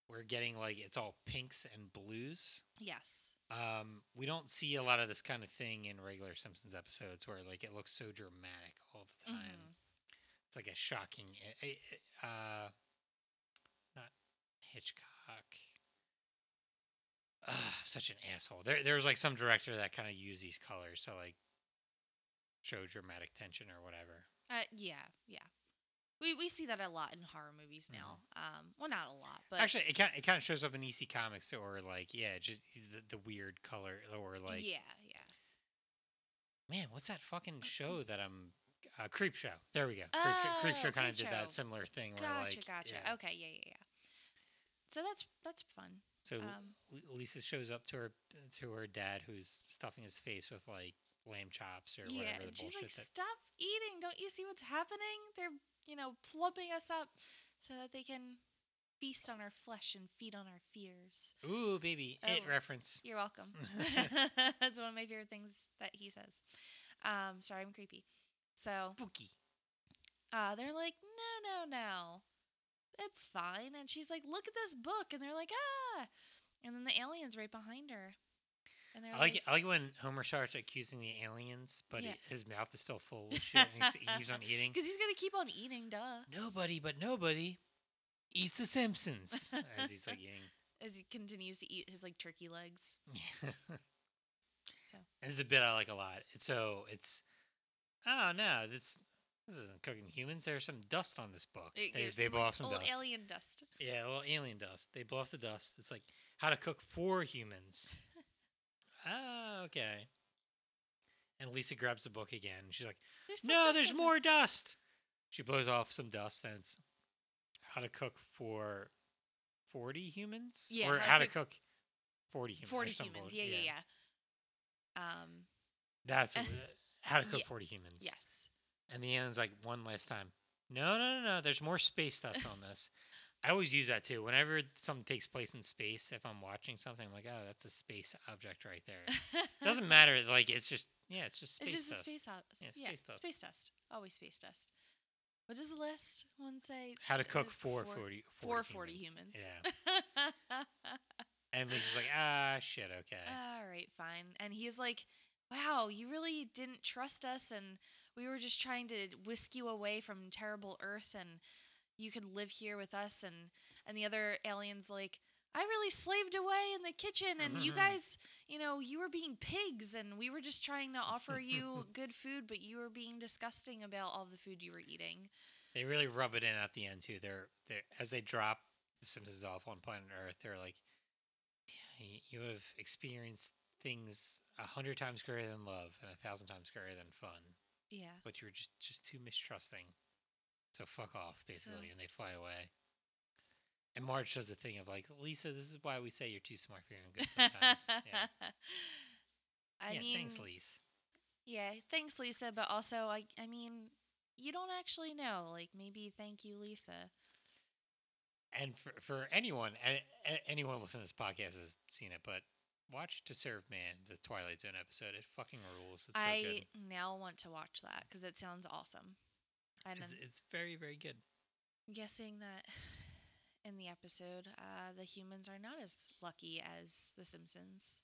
We're getting like it's all pinks and blues. yes. Um, we don't see a lot of this kind of thing in regular Simpsons episodes where like it looks so dramatic all the time. Mhm. It's like a shocking, eh, eh, eh, uh, not Hitchcock. Uh, such an asshole. There, there was like some director that kind of used these colors to like show dramatic tension or whatever. Uh, yeah, yeah. We we see that a lot in horror movies now. Um, well, not a lot, but Mm-hmm. Actually, it kind it kind of shows up in EC Comics or like yeah, just the, the weird color or like yeah, yeah. man, what's that fucking show that I'm uh, Creep Show? There we go. Creep Show, Creep Oh, Show kind of did that similar thing where Gotcha, like gotcha. yeah. Okay, yeah, yeah, yeah. So that's that's fun. So Um, Lisa shows up to her to her dad, who's stuffing his face with like lamb chops or yeah, whatever the and she's bullshit like, that. "Stop eating! Don't you see what's happening? They're you know plumping us up so that they can feast on our flesh and feed on our fears." Ooh, baby, it Oh. reference. You're welcome. *laughs* *laughs* that's one of my favorite things that he says. Um, sorry, I'm creepy. So Spooky. uh, they're like, no, no, no, it's fine. And she's like, look at this book, and they're like, ah. And then the aliens right behind her, and they're I like like, I like when Homer starts accusing the aliens, but Yeah. he- his mouth is still full of shit. and he's, he keeps on *laughs* eating. because he's gonna keep on eating, duh. Nobody but nobody eats the Simpsons *laughs* as he's like eating. As he continues to eat his like turkey legs. So. *laughs* This is a bit I like a lot. So it's oh no, this this isn't cooking humans. There's some dust on this book. It They, gives they blow like, off some old dust. alien dust. Yeah, well, alien dust. They blow off the dust. It's like how to cook for humans. Oh, okay. And Lisa grabs the book again. She's like, There's "No, there's more this." dust." She blows off some dust, and it's how to cook for forty humans, Yeah, or how to cook- cook forty humans. Forty humans. bull- Yeah, yeah, yeah. Um. That's what- *laughs* how to cook Yeah. forty humans. Yes. And the alien's like, one last time. No, no, no, no. There's more space dust on this. *laughs* I always use that too. Whenever something takes place in space, if I'm watching something, I'm like, oh, that's a space object right there. *laughs* Doesn't matter. Like it's just yeah, it's just space It's just dust. a space house. Yeah, Yeah, space dust. Space dust. Always space dust. What does the list one say? How to cook for four- 40, 440 40 humans. Yeah. *laughs* And Lisa's like, ah, shit, okay. All right, fine. And he's like, "Wow, you really didn't trust us, and we were just trying to whisk you away from terrible Earth, and you could live here with us." And and the other aliens like, "I really slaved away in the kitchen, and you Mhm. guys, you know, you were being pigs, and we were just trying to offer you *laughs* good food, but you were being disgusting about all the food you were eating." They really rub it in at the end too. They're they as they drop the Simpsons off on planet Earth. They're like, you have experienced things a hundred times greater than love and a thousand times greater than fun, Yeah. but you were just just too mistrusting. So fuck off, basically, So- and they fly away. And Marge does a thing of like, Lisa, this is why we say you're too smart for your own good sometimes. *laughs* yeah, I yeah mean, thanks, Lisa. Yeah, thanks, Lisa. But also, I, I mean, you don't actually know. Like, maybe thank you, Lisa. And for, for anyone, anyone listening to this podcast has seen it, but watch To Serve Man, the Twilight Zone episode. It fucking rules. It's so I good. now want to watch that because it sounds awesome. And It's, it's very, very good. guessing that *sighs* in the episode, uh, the humans are not as lucky as the Simpsons.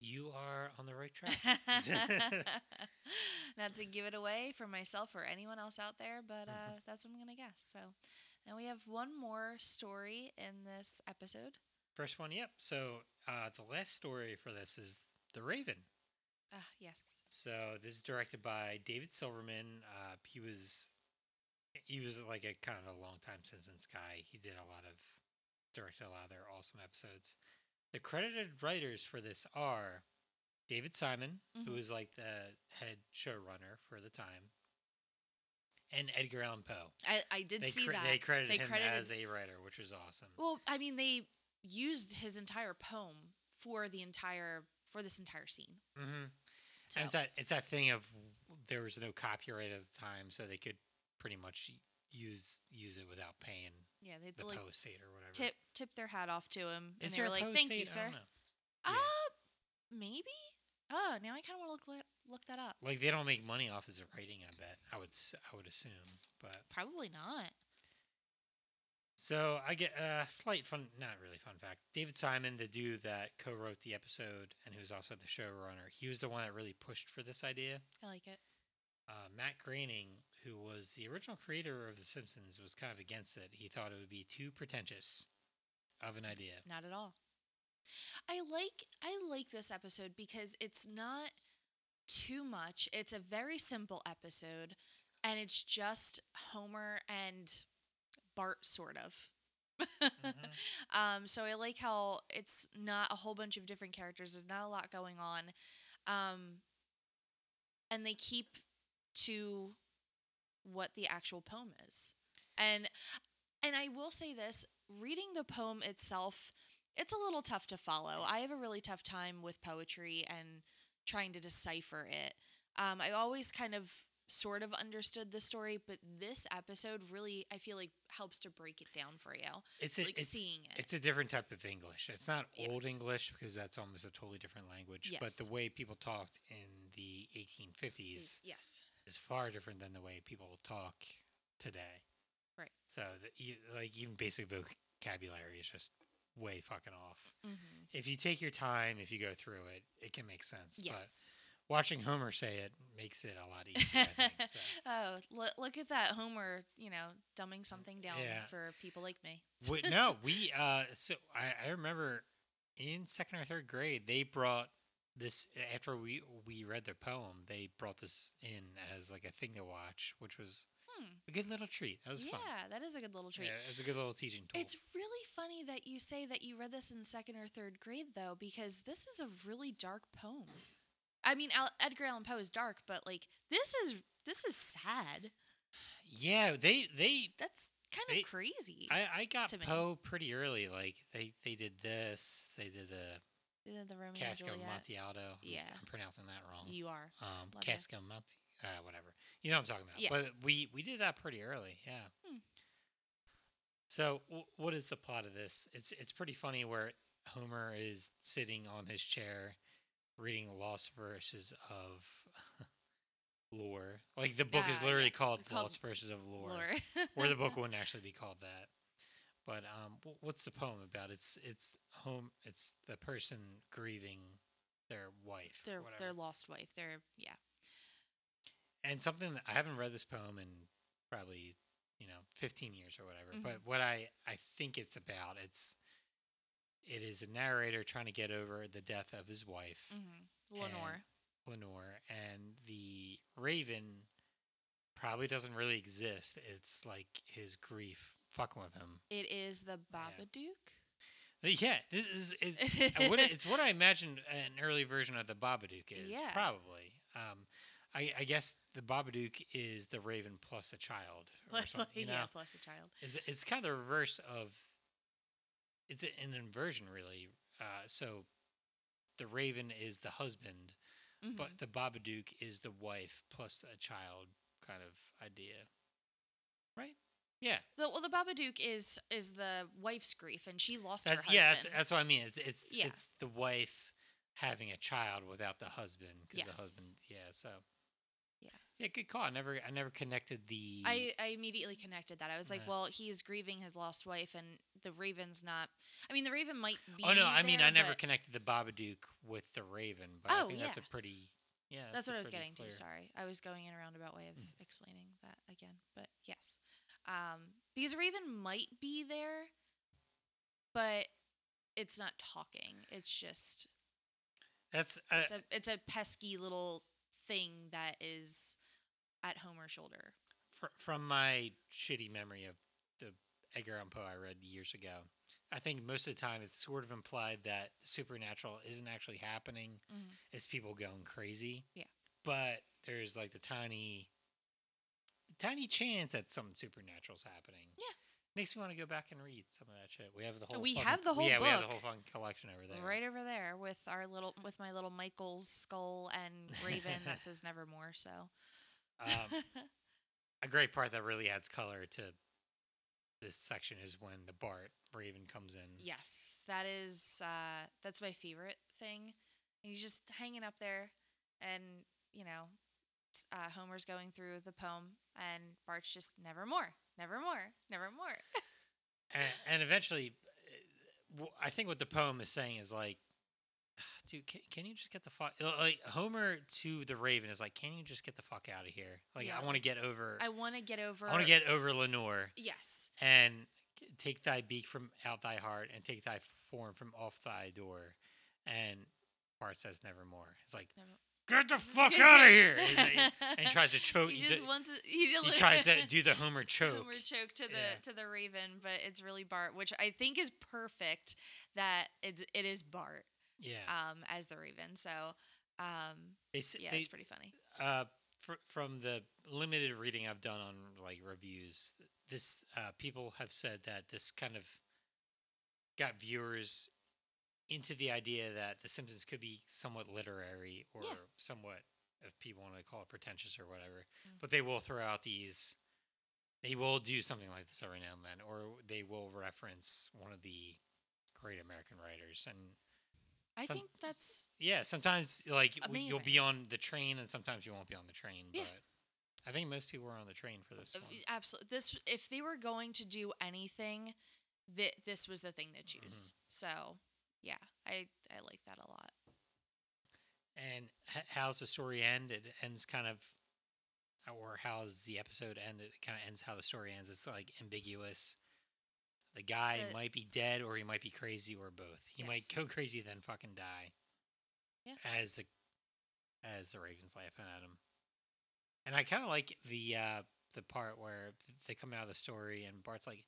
You are on the right track. *laughs* not to give it away for myself or anyone else out there, but uh, Mm-hmm. that's what I'm gonna guess. So, and we have one more story in this episode. First one, yep. So uh, the last story for this is The Raven. Ah, yes. So this is directed by David Silverman. Uh, he was he was like a kind of a long time Simpsons guy. He did a lot of directed a lot of their awesome episodes. The credited writers for this are David Simon, who Mhm. was like the head showrunner for the time, and Edgar Allan Poe. I, I did They see cre- that. they credited They him credited- as a writer, which was awesome. Well, I mean, they used his entire poem for the entire for this entire scene. hmm So, And it's that it's that thing of there was no copyright at the time, so they could pretty much use use it without paying yeah, they the like post date or whatever. tip tip their hat off to him, Is and they there were like, "Thank date? you, sir." Uh Yeah. maybe. Oh, now I kind of want to look look that up. Like they don't make money off his writing. I bet. I would. I would assume. But Probably not. So I get a slight fun, not really fun fact. David Simon, the dude that co-wrote the episode and who's also the showrunner, he was the one that really pushed for this idea. I like it. Uh, Matt Groening, who was the original creator of The Simpsons, was kind of against it. He thought it would be too pretentious of an idea. Not at all. I like I like this episode because it's not too much. It's a very simple episode and it's just Homer and Bart sort of. Mhm. *laughs* um so I like how it's not a whole bunch of different characters. There's not a lot going on. Um and they keep to what the actual poem is. And and I will say this, reading the poem itself, it's a little tough to follow. I have a really tough time with poetry and trying to decipher it. Um, I always kind of sort of understood the story, but this episode really, I feel like, helps to break it down for you. It's a, like it's, seeing it. it's a different type of English. It's not old English because that's almost a totally different language. Yes. But the way people talked in the 1850s yes. is far different than the way people talk today. Right. So, the, like even basic vocabulary is just way fucking off. Mm-hmm. If you take your time, if you go through it, it can make sense. But Yes. Watching Homer say it makes it a lot *laughs* easier. I think. So. oh, look, look at that Homer, you know, dumbing something down Yeah. for people like me. Wait, *laughs* no, we uh so I, I remember in second or third grade they brought this after we we read the poem, they brought this in as like a thing to watch, which was Hmm. a good little treat. That was yeah, fun. Yeah, that is a good little treat. Yeah, it's a good little teaching tool. It's really funny that you say that you read this in second or third grade, though, because this is a really dark poem. I mean, Al- Edgar Allan Poe is dark, but like this is this is sad. yeah, they they That's kind They- of crazy. I, I got. Poe pretty early. Like they they did this, they did the the, the Romeo and Cask of Juliet. Amontillado. Yeah. I'm pronouncing that wrong. You are. um, Love. Cask uh, whatever. You know what I'm talking about. Yeah. But we we did that pretty early. Yeah. Hmm. So, w- what is the plot of this? It's it's pretty funny where Homer is sitting on his chair, reading Lost Verses of *laughs* Lore. Like the book is literally yeah, called, called Lost Verses of Lore, Lore. *laughs* or the book wouldn't actually be called that. But um, what's the poem about? It's it's home. It's the person grieving their wife. their their lost wife. Their yeah. and something that I haven't read this poem in probably you know 15 years or whatever. Mhm. But what I I think it's about it's it is a narrator trying to get over the death of his wife Mm-hmm. Lenore. Lenore, and the Raven probably doesn't really exist. It's like his grief fucking with him. It is the Babadook. But yeah, this is it, Uh, what it- it's what I imagined an early version of the Babadook is. Yeah. Probably. Um, I, I guess the Babadook is the Raven plus a child, or something. *laughs* You know, yeah, plus a child. it's, it's kind of the reverse of. It's an inversion, really. Uh, so, the Raven is the husband, Mhm. but the Babadook is the wife plus a child, kind of idea. Right? Yeah. The, well, the Babadook is is the wife's grief, and she lost her husband. yeah, that's, that's what I mean. It's it's Yeah. it's the wife having a child without the husband because Yes. the husband. Yeah, so. Yeah. Yeah, good call. I never I never connected the. I, I immediately connected that. I was like, Yeah. well, he is grieving his lost wife, and the Raven's not. I mean, the Raven might be. oh no, I mean there, I never but connected the Babadook with the Raven, but I Oh, think that's a yeah. pretty. Yeah, That's what I was pretty getting clear- to. Sorry, I was going in a roundabout way of Mm. explaining that again, but yes, um, because Raven might be there, but it's not talking. It's just That's uh, it's a it's a pesky little thing that is at Homer's shoulder. fr- from my shitty memory of the Edgar Allan Poe I read years ago. I think most of the time it's sort of implied that supernatural isn't actually happening. Mhm. It's people going crazy. Yeah. But there's like the tiny, tiny chance that something supernatural's happening. Yeah. Makes me want to go back and read some of that shit. We have the whole. We fucking- have the whole Yeah, we have the whole fucking collection over there. Right over there with our little with my little Michael's skull and Raven that *laughs* says Nevermore. So Um, *laughs* a great part that really adds color to this section is when the Bart Raven comes in. yes, that is uh, that's my favorite thing. He's just hanging up there, and you know, uh, Homer's going through the poem, and Bart's just Nevermore, Nevermore, Nevermore. and, *laughs* and eventually, I think what the poem is saying is like, *sighs* dude, can, can you just get the fuck? Like Homer to the Raven is like, can you just get the fuck out of here? Like Yeah. I want to get over. I want to get over. I want to get over Lenore yes, and take thy beak from out thy heart and take thy form from off thy door. And Bart says nevermore. It's like, Never- get the *laughs* fuck out of here! *laughs* Like- and he tries to choke. he He, just d- wants to, he, he tries to do the *laughs* Homer choke. Homer choke to the Yeah. to the Raven, but it's really Bart, which I think is perfect. That it's it is Bart Yeah. um as the Raven. So um They, yeah, they, it's pretty funny. uh, fr- from the limited reading I've done on like reviews, this uh, people have said that this kind of got viewers into the idea that The Simpsons could be somewhat literary or Yeah. somewhat, if people want to call it pretentious or whatever. Mm. But they will throw out these. They will do something like this every now and then, or they will reference one of the great American writers, and I some- think that's yeah, sometimes like you'll be on the train, and sometimes you won't be on the train. Yeah. But I think most people were on the train for this one. absolutely this. If they were going to do anything, that this was the thing to Mm-hmm. choose. So yeah, I I like that a lot. And h- how's the story end? It ends kind of, or how's the episode end? It kind of ends how the story ends. It's like ambiguous. The guy The- might be dead, or he might be crazy, or both. He might go crazy then fucking die. Yeah. As the as the Ravens laughing at him, and I kind of like the uh the part where they come out of the story and Bart's like,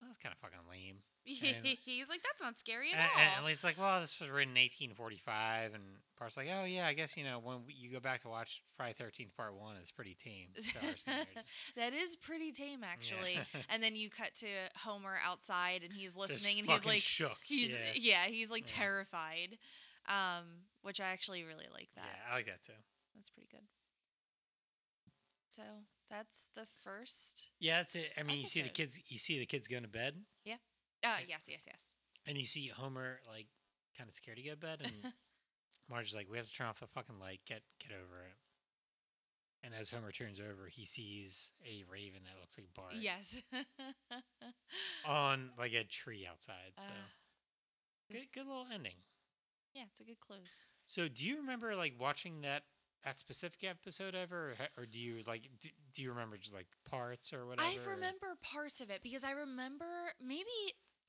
well, "That's kind of fucking lame." He's like, that's not scary at And, all. and, Lee's like, well, this was written in 1845. And Bart's like, oh, yeah, I guess, you know, when we- you go back to watch Friday 13th Part 1, it's pretty tame. to our standards." that is pretty tame, actually. Yeah. *laughs* and then you cut to Homer outside, and he's Just listening, and he's like, shook. he's yeah. yeah, he's like Yeah. terrified. Um, which I actually really like that. yeah, I like that too. That's pretty good. So That's the first. Yeah, that's it. I mean, you see the kids. You see the kids going to bed, Uh, yes, yes, yes. and you see Homer like kind of scared to go to bed, and *laughs* Marge's like, "We have to turn off the fucking light. Get get over it." And as Homer turns over, he sees a raven that looks like Bart Yes. *laughs* on like a tree outside. So Uh, good, good little ending. yeah, it's a good close. So, do you remember like watching that that specific episode ever, or, or do you like do, do you remember just like parts or whatever? I remember parts of it because I remember maybe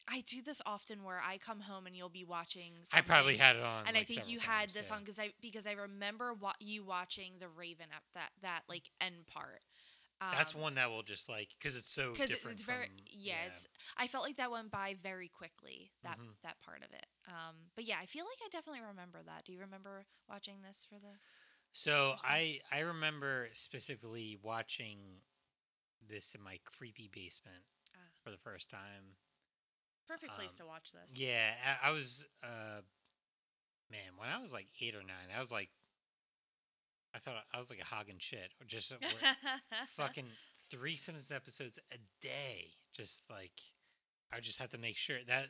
I do this often where I come home and you'll be watching. I probably had it on, and I think you had this yeah. on because I because I remember wa- you watching the Raven up that that like end part. That's Um, one that will just like because it's so because it's very from- yeah, it's I felt like that went by very quickly that Mhm. that part of it. Um, but yeah, I feel like I definitely remember that. Do you remember watching this for the? So I I remember specifically watching this in my creepy basement Ah. for the first time. Perfect place Um, to watch this. Yeah, I, I was uh man when I was like eight or nine, I was like I thought I was like a hog and shit, or just *laughs* fucking three Simpsons episodes a day. Just like I just had to make sure that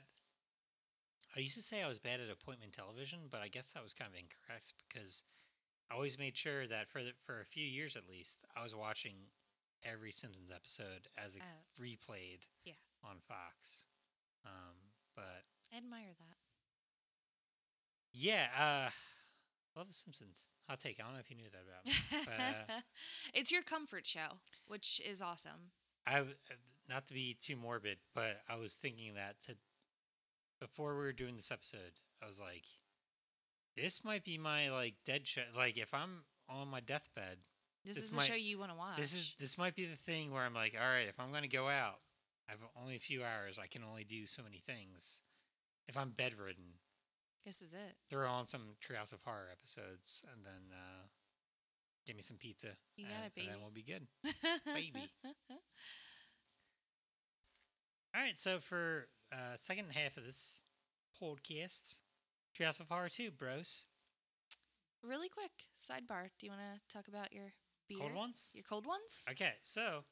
I used to say I was bad at appointment television, but I guess that was kind of incorrect because I always made sure that for the, for a few years at least, I was watching every Simpsons episode as it Oh. replayed Yeah. on Fox. Um, but I admire that. yeah, uh, love the Simpsons. I'll take. it. I don't know if you knew that about me. But, uh, *laughs* it's your comfort show, which is awesome. I uh, not to be too morbid, but I was thinking that to before we were doing this episode, I was like, this might be my like dead show. Like if I'm on my deathbed, This It's is the show you want to watch. this is this might be the thing where I'm like, all right, if I'm gonna go out, I have only a few hours. I can only do so many things. If I'm bedridden, This is it. throw on some Treehouse of Horror episodes, and then uh, give me some pizza. You and, got it, and baby. then we'll be good. *laughs* Baby. All right, so for uh, second half of this podcast, Treehouse of Horror 2, bros. really quick sidebar. Do you want to talk about your beer? Cold ones? Your cold ones? Okay, so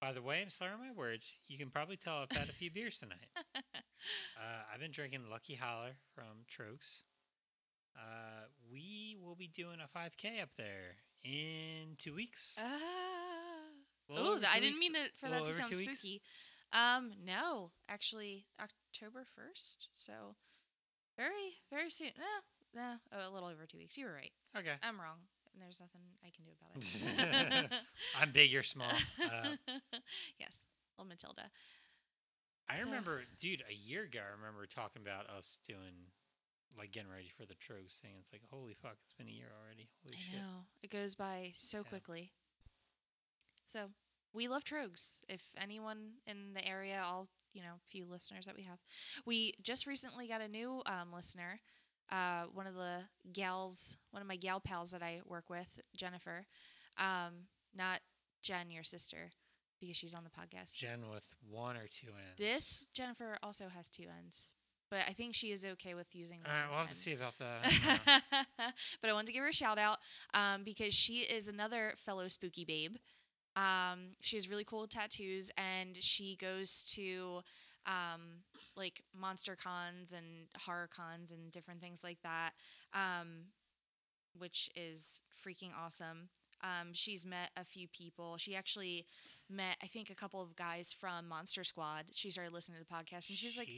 by the way I'm slurring my words, you can probably tell I've had a few beers tonight. *laughs* Uh, I've been drinking Lucky Holler from Tröegs. Uh, we will be doing a 5K up there in two weeks. A Oh, I didn't mean it for that to sound weeks. spooky. Um, no, actually, October first. So very, very soon. No, no, oh, a little over two weeks. You were right. Okay. I'm wrong. And there's nothing I can do about it. *laughs* I'm big, you're small. Uh, *laughs* yes, little Matilda. I So- remember, dude, a year ago, I remember talking about us doing, like, getting ready for the Tröegs thing. It's like, holy fuck, it's been a year already. Holy I shit. know it goes by so Yeah. quickly. So we love Tröegs. If anyone in the area, all you know, few listeners that we have, we just recently got a new um, listener. Uh, one of the gals, one of my gal pals that I work with, Jennifer. Um, not Jen, your sister, because she's on the podcast. Jen with one or two ends. This Jennifer also has two ends, but I think she is okay with using. All right, we'll have to see about that. I *laughs* but I wanted to give her a shout out um, because she is another fellow spooky babe. Um, she has really cool tattoos, and she goes to um, like monster cons and horror cons and different things like that, um, which is freaking awesome. Um, she's met a few people. She actually met, I think, a couple of guys from Monster Squad. She started listening to the podcast, and she's like,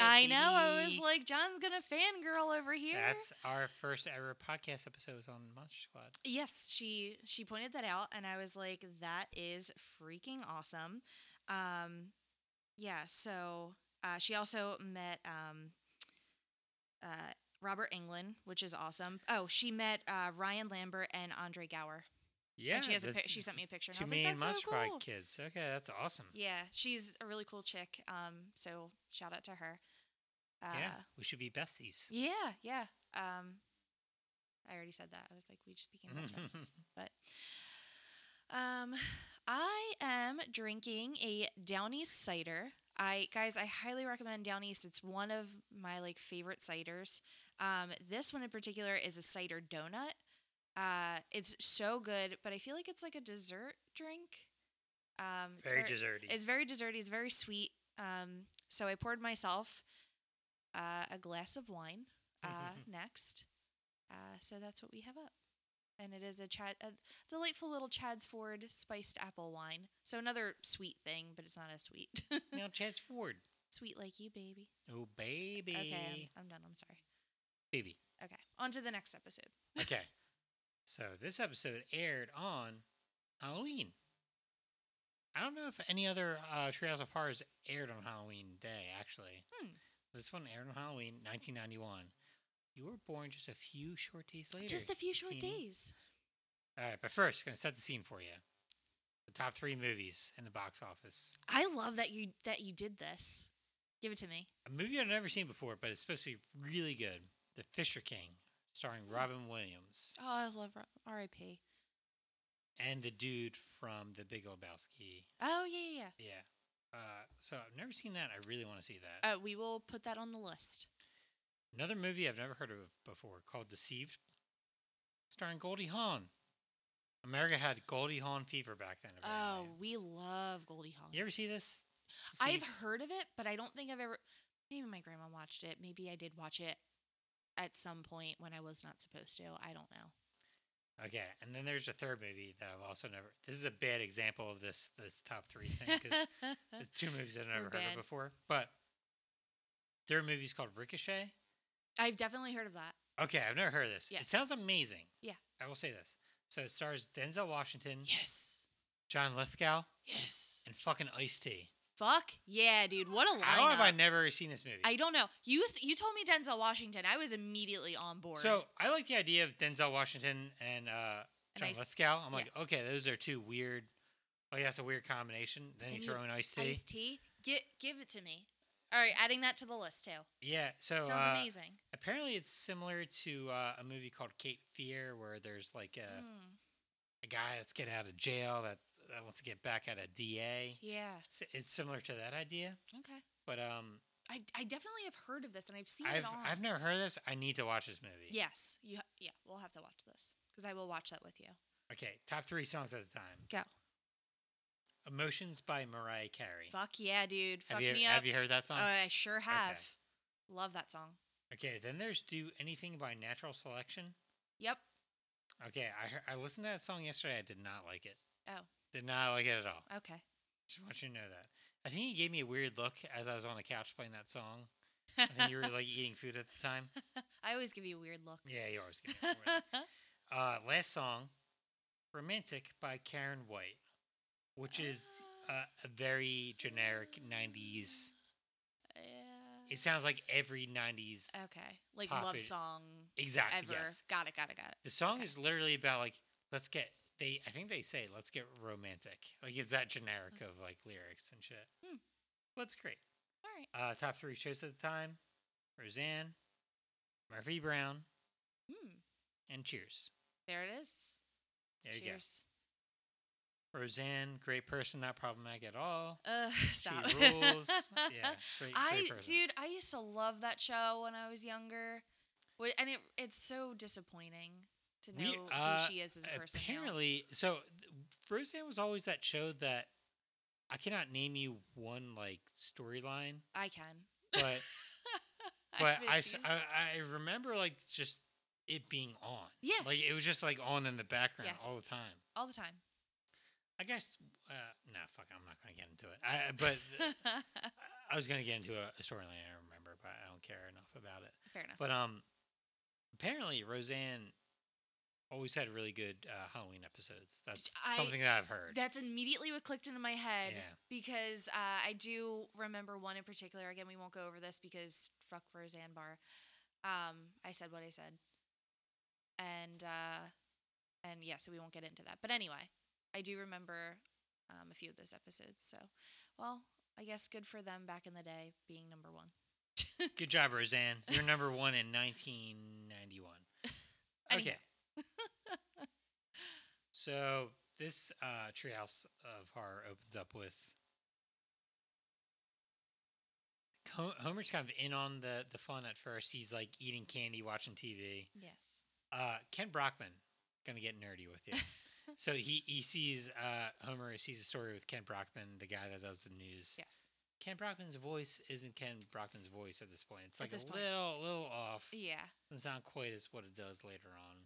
I know. I was like, John's gonna fangirl over here. That's our first ever podcast episode was on Monster Squad. yes, she she pointed that out, and I was like, that is freaking awesome. Um, yeah. So uh, she also met um, uh, Robert Englund, which is awesome. Oh, she met uh, Ryan Lambert and Andre Gower. Yeah, she has a she sent me a picture, and Two I was like, "That's so cool." kids. Okay, that's awesome. Yeah, she's a really cool chick. Um, so shout out to her. Uh, yeah, we should be besties. Yeah, yeah. Um, I already said that. I was like, we just became best friends. *laughs* But um, I am drinking a Downey's cider. I guys, I highly recommend Downey's. It's one of my like favorite ciders. Um, this one in particular is a cider donut. Uh, it's so good, but I feel like it's like a dessert drink. Um, it's Very desserty. It's very desserty. It's very sweet. Um, so I poured myself uh, a glass of wine uh, *laughs* next. Uh, so that's what we have up, and it is a, Chad, a delightful little Chaddsford spiced apple wine. So another sweet thing, but it's not as sweet. *laughs* now, Chaddsford. sweet like you, baby. Oh, baby. Okay, I'm, I'm done. I'm sorry. Baby. Okay, on to the next episode. *laughs* Okay. so this episode aired on Halloween. I don't know if any other uh, Treehouse of Horrors aired on Halloween Day, actually. Hmm. This one aired on Halloween, 1991. You were born just a few short days later. Just a few short days. All right, but first, going to set the scene for you. The top three movies in the box office. I love that you that you did this. Give it to me. A movie I've never seen before, but it's supposed to be really good. The Fisher King, starring Hmm. Robin Williams Oh, I love R- R.I.P. and the dude from The Big Lebowski. Oh yeah, yeah. Yeah. Uh, so I've never seen that. I really want to see that. Uh, we will put that on the list. Another movie I've never heard of before called Deceived, starring Goldie Hawn. America had Goldie Hawn fever back then. Oh, we love Goldie Hawn. you ever see this? I've heard of it, but I don't think I've ever. Maybe my grandma watched it. Maybe I did watch it at some point when I was not supposed to. I don't know. Okay, and then there's a third movie that I've also never. This is a bad example of this this top three thing because *laughs* There's two movies I've never heard bad. of before, but there are movies called Ricochet. I've definitely heard of that. Okay, I've never heard of this. It sounds amazing. Yeah. I will say this. So it stars Denzel Washington, Yes. John Lithgow, Yes. and fucking Ice T. Fuck yeah, dude! What a lineup. How have I never seen this movie? I don't know. You you told me Denzel Washington. I was immediately on board. so I like the idea of Denzel Washington and uh, And John Ice- Lithgow. I'm like, okay, those are two weird. Oh, yeah, that's a weird combination. Then And you throw in Ice T. iced tea. Get give it to me. All right, adding that to the list too. Yeah. So Sounds uh, amazing. apparently it's similar to uh, a movie called Cape Fear, where there's like a. Mm, a guy that's getting out of jail that, that wants to get back at a DA. yeah. It's, it's similar to that idea, Okay. but um, I, I definitely have heard of this and I've seen I've it on. I've never heard of this. I need to watch this movie. Yes, you. ha- Yeah, we'll have to watch this because I will watch that with you. Okay, top three songs at a time. Go. Emotions by Mariah Carey. Fuck yeah, dude. have Fuck you me up. have you heard that song? Uh, I sure have. Love that song. okay, then there's Do Anything by Natural Selection. Yep. Okay, I heard, I listened to that song yesterday. I did not like it. Oh. Did not like it at all. Okay. Just want you to know that. I think he gave me a weird look as I was on the couch playing that song. *laughs* I think you were like eating food at the time. *laughs* I always give you a weird look. Yeah, you always give me a weird look. *laughs* Uh, last song, "Romantic" by Karyn White, which is uh, a very generic '90s. Yeah. It sounds like every '90s. okay. Like pop love it- song Exactly. ever. Yes. Got it. Got it. Got it. The song Okay. is literally about like let's get. They I think they say let's get romantic. Like it's that generic of like lyrics and shit. Hmm. Well, it's great. All right. Uh, top three shows at the time: Roseanne, Murphy Brown, Hmm. and Cheers. There it is. There you Cheers. Roseanne, great person, not problematic at all. Uh, She stop. rules. yeah, great, *laughs* I great dude, I used to love that show when I was younger, and it it's so disappointing to know We- uh, who she is as a person. now. Apparently, so Roseanne was always that show that I cannot name you one like storyline, I can. but *laughs* I but I. I I remember like just it being on. Yeah. like it was just like on in the background all the time. all the time. I guess. Uh, nah, fuck. I'm not gonna get into it. I but *laughs* I was gonna get into a, a storyline I remember, but I don't care enough about it. Fair enough. But um, apparently Roseanne always had really good uh, Halloween episodes. That's I- something that I've heard. That's immediately what clicked into my head Yeah. because uh, I do remember one in particular. Again, we won't go over this because fuck Roseanne Barr. Um, I said what I said, and uh, and yeah, so we won't get into that. But anyway, I do remember um, a few of those episodes. So, well, I guess good for them back in the day being number one. *laughs* Good job, Roseanne. You're number one in 1991. *laughs* Okay. *laughs* so this uh, Treehouse of Horror opens up with Homer's kind of in on the the fun at first. He's like eating candy, watching TV. Yes. Uh, Kent Brockman gonna get nerdy with you. So he he sees uh, Homer sees a story with Kent Brockman, the guy that does the news. Yes. Kent Brockman's voice isn't Kent Brockman's voice at this point. It's like a point. little little off. Yeah. It's not quite as what it does later on.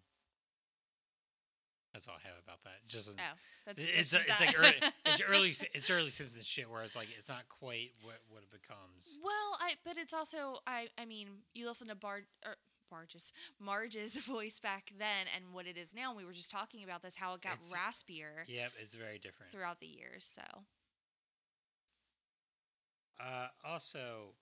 That's all I have about that. Just Oh, that's it's that's it's that. like early, *laughs* it's early it's early Simpsons shit where it's like it's not quite what what it becomes. Well, I but it's also I I mean you listen to Bar or Barge's Marge's *laughs* voice back then and what it is now. And we were just talking about this how it got It's- raspier Yep, it's very different. throughout the years. So Uh, also,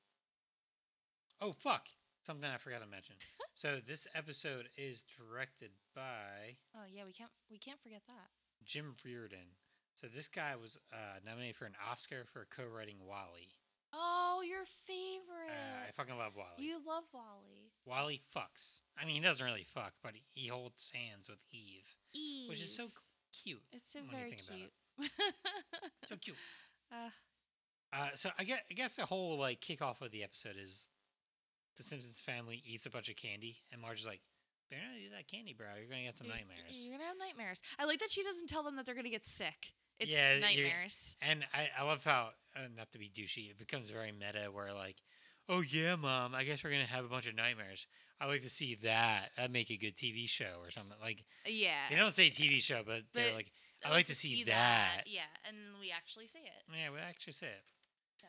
oh fuck, something I forgot to mention. *laughs* so this episode is directed by oh yeah, we can't we can't forget that. Jim Reardon. So this guy was uh, nominated for an Oscar for co-writing WALL-E. Oh, your Uh, I fucking love WALL-E. you love WALL-E. WALL-E fucks. I mean, he doesn't really fuck, but he, he holds hands with Eve, Eve. which is so cute. It's so very think about it. cute. So cute. *laughs* uh, Uh, so I guess I guess the whole like kickoff of the episode is the Simpsons family eats a bunch of candy, and Marge is like, "Better not eat that candy, bro. You're gonna get some nightmares." You're gonna have nightmares. I like that she doesn't tell them that they're gonna get sick. It's Yeah, nightmares. And I, I love how uh, not to be douchey, it becomes very meta where like, "Oh yeah, mom, I guess we're gonna have a bunch of nightmares." I like to see that. That'd make a good TV show or something. Like Yeah. they don't say TV show, but, they're like, "I like to see that." Yeah, and we actually say it. Yeah, we actually say it. Yeah.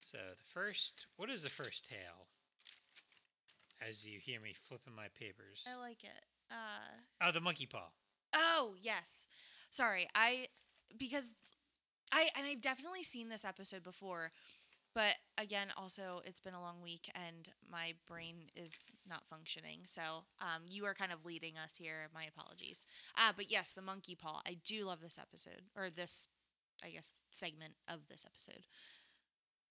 So the first, what is the first tale? As you hear me flipping my papers. I like it. Uh, Oh, the monkey paw. oh yes. Sorry, I because I and I've definitely seen this episode before, but again, also it's been a long week and my brain is not functioning. So um, you are kind of leading us here. My apologies. Uh, but yes, the monkey paw. I do love this episode or this, I guess, segment of this episode.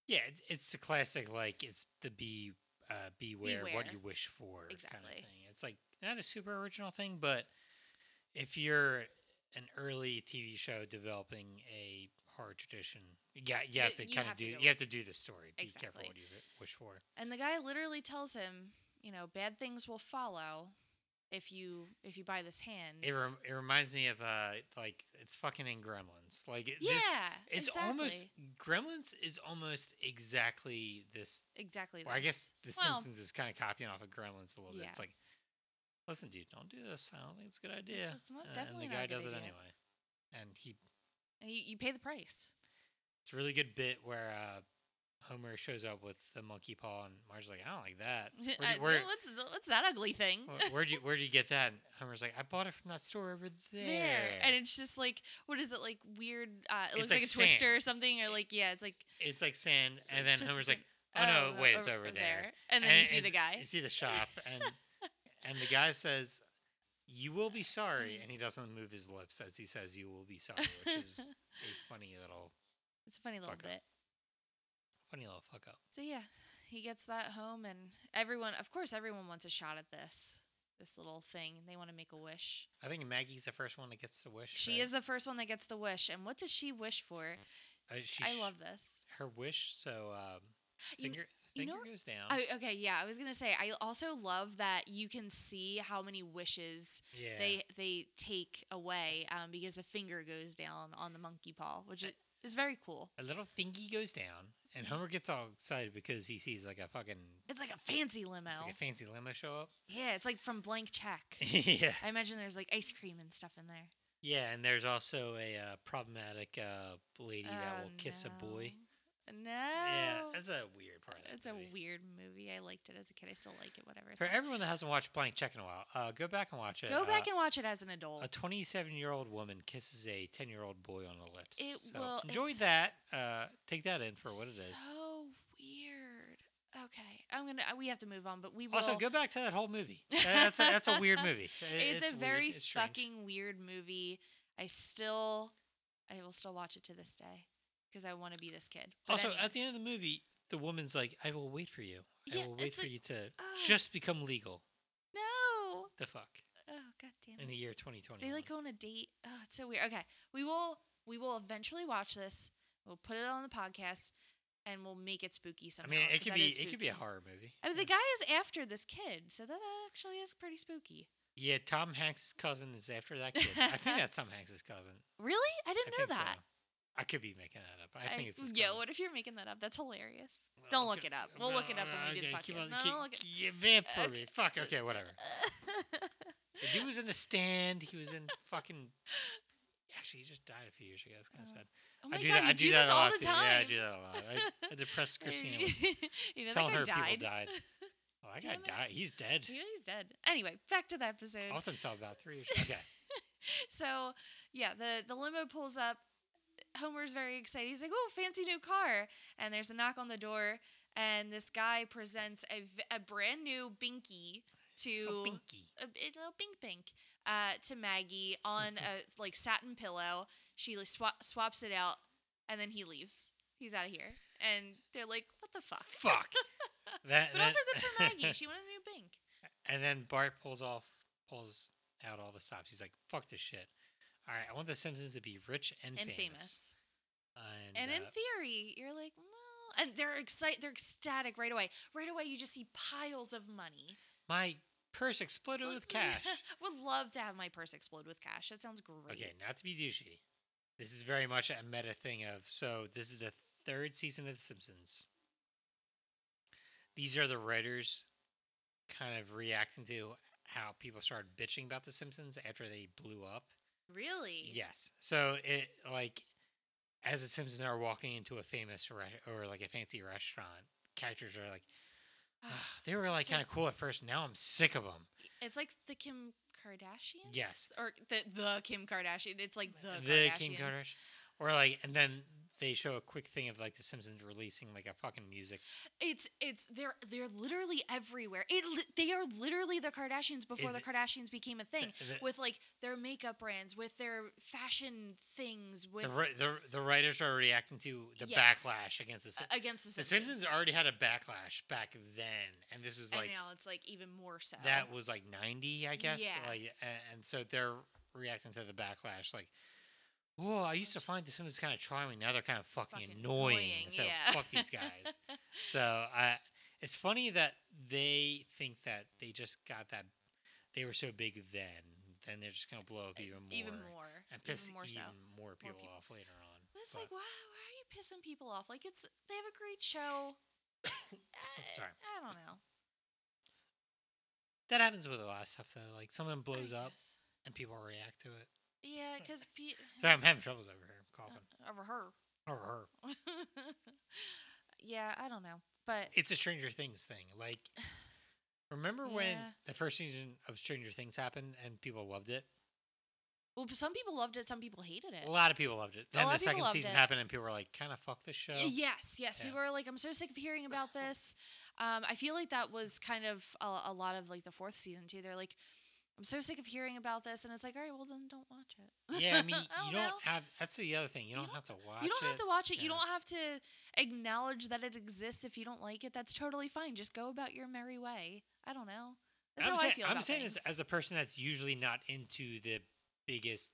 Yeah, it's, it's the classic like it's the be uh, beware, what you wish for kind of Exactly. thing. It's like not a super original thing, but if you're an early TV show developing a horror tradition, yeah, you have to kind of do you have to do the story. Exactly. Be careful what you wish for. And the guy literally tells him, you know, bad things will follow if you if you buy this hand. It, rem- it reminds me of uh like it's fucking in Gremlins. Like it, yeah, this, it's exactly. almost Gremlins is almost exactly this. exactly. Or I guess The Well- Simpsons is kind of copying off of Gremlins a little bit. It's like, listen, dude, don't do this. I don't think it's a good idea. It's- it's not- Uh, and the guy does it anyway, and he. And you, you pay the price. It's a really good bit where uh, Homer shows up with the monkey paw, and Marge's like, I don't like that. *laughs* Where'd Uh, where, what's what's that ugly thing? where do you where'd you get that? And Homer's like, I bought it from that store over there. there, and it's just like what is it like weird? Uh, it It's looks like like, a sand. twister or something, or like yeah, it's like it's like sand, and then Homer's like. Oh, no, wait, it's over there. And then you see the guy. You see the shop, and *laughs* and the guy says, "You will be sorry," and he doesn't move his lips as he says, "You will be sorry," which is *laughs* a funny little, It's a funny little fuck up. bit. funny little fuck up. So yeah, he gets that home, and everyone, of course, everyone wants a shot at this this little thing. They want to make a wish. I think Maggie's the first one that gets the wish. She right? is the first one that gets the wish, and what does she wish for? Uh, she I love this. her wish. So um, You kn- finger you know- goes down. I, okay, yeah, I was gonna say. I also love that you can see how many wishes yeah. they they take away um, because the finger goes down on the monkey paw, which is, is very cool. a little thingy goes down, and Homer gets all excited because he sees like a fucking It's like a fancy limo. like a fancy limo show up. yeah, it's like from Blank Check. *laughs* yeah. I imagine there's like ice cream and stuff in there. Yeah, and there's also a uh, problematic uh, lady that will kiss a boy. No. Yeah, that's a weird part. It's a movie. weird movie. I liked it as a kid. I still like it. Whatever. For everyone that hasn't watched Blank Check in a while, uh, go back and watch it. Go back Uh, and watch it as an adult. a 27 year old woman kisses a 10 year old boy on the lips. It so will- enjoy that. Uh, take that in for what it is. So weird. Okay, I'm gonna. We have to move on, but we will. Also, go back to that whole movie. *laughs* That's a, that's a weird movie. *laughs* It- it's, a weird, very it's fucking weird movie. I still, I will still watch it to this day because I want to be this kid. But Also, anyway. at the end of the movie, the woman's like, "I will wait for you. I Yeah, will wait for like- you to oh. just become legal." no. The fuck Oh god damn in the year 2020. They like go on a date. Oh, it's so weird. Okay, we will. We will eventually watch this. We'll put it on the podcast, and we'll make it spooky sometime. I mean, it could be it could be a horror movie. I mean, Yeah. the guy is after this kid, so that actually is pretty spooky. Yeah, Tom Hanks' cousin is after that kid. I think *laughs* that's Tom Hanks' cousin. Really? I I didn't know think that. so. I could be making that up. but I think it's his yeah. What if you're making that up? That's hilarious. Well, Don't look okay, it up. Uh, we'll look it up when we do okay, the keep podcast. on- No, keep- look it. vamp for Okay. me. *laughs* Fuck. Okay, whatever. The dude was in the stand. He was in fucking. Actually, he just died a few years ago. That's kind of Oh. sad. oh my I do god, that. I do, do that a all lot too. time. Yeah, I do that a lot. I, I depressed *laughs* Christina you *laughs* know telling that her guy died. people died. Oh, that Damn it. died. He's dead. You know he's dead. Anyway, back to the episode. Off himself about three years. Okay. so yeah, the the limo pulls up. Homer's very excited. He's like, "Oh, fancy new car!" And there's a knock on the door, and this guy presents a, a brand new Binky to Oh, Pinky. a, a little Bink Bink uh, to Maggie on a like satin pillow. She like swap, swaps it out, and then he leaves. He's out of here, and they're like, "What the fuck?" Fuck. *laughs* That, but that- also good for Maggie. She *laughs* wanted a new Bink. And then Bart pulls off, pulls out all the stops. He's like, "Fuck this shit." All right, I want the Simpsons to be rich and, and famous. famous. And, And in uh, theory, you're like, well, and they're excited, they're ecstatic right away. Right away, you just see piles of money. my purse exploded with *laughs* cash. Would love to have my purse explode with cash. That sounds great. Okay, not to be douchey. This is very much a meta thing of so this is the third season of The Simpsons. These are the writers kind of reacting to how people started bitching about The Simpsons after they blew up. Really? Yes. So it like as the Simpsons are walking into a famous re- or like a fancy restaurant, characters are like, "Ah, they were like So- kind of cool at first. Now I'm sick of them. It's like the Kim Kardashian. Yes. Or the the Kim Kardashian. It's like the, the Kardashians. Kim Kardashian, or like, and then they show a quick thing of like the Simpsons releasing like a fucking music. It's it's they're they're literally everywhere. It they are literally the Kardashians before Is the it- Kardashians became a thing. the- with like their makeup brands, with their fashion things, with The, ri- the the writers are reacting to the Yes. backlash against the. Sim- against the the Simpsons. Simpsons already had a backlash back then, and this was and like now it's like even more so. that was like 90 i guess Yeah. like and, and so they're reacting to the backlash like whoa i used to find the simpsons kind of charming now they're kind of fucking, Fucking annoying, annoying, so yeah. fuck these *laughs* guys so i it's funny that they think that they just got that they were so big then then they're just gonna blow up even more even more, and piss even more even so. more people peop- off later on But it's But- like, why, why are you pissing people off? Like, it's they have a great show. *coughs* I- Sorry. I don't know. that happens with a lot of stuff though like someone blows up and people react to it Yeah, because pe- sorry i'm having troubles over here i'm coughing over her. Over her *laughs* yeah, I don't know, but it's a Stranger Things thing. Like, *sighs* remember when Yeah. the first season of Stranger Things happened and people loved it? well, some people loved it, some people hated it. A lot of people loved it. Then lot the of people second loved season it. happened and people were like, kind of fuck this show. Y- Yes, yes. Yeah. People were like, I'm so sick of hearing about this. Um, I feel like that was kind of a, a lot of like the fourth season too. They're like, I'm so sick of hearing about this, and it's like, all right, well then don't watch it. Yeah, I mean, *laughs* I you don't don't know. have. That's the other thing. You, don't, don't- have to watch. You don't have it. to watch it. You don't have to acknowledge that it exists if you don't like it. That's totally fine. Just go about your merry way. I don't know. That's I'm how saying, I feel I'm saying this as a person that's usually not into the biggest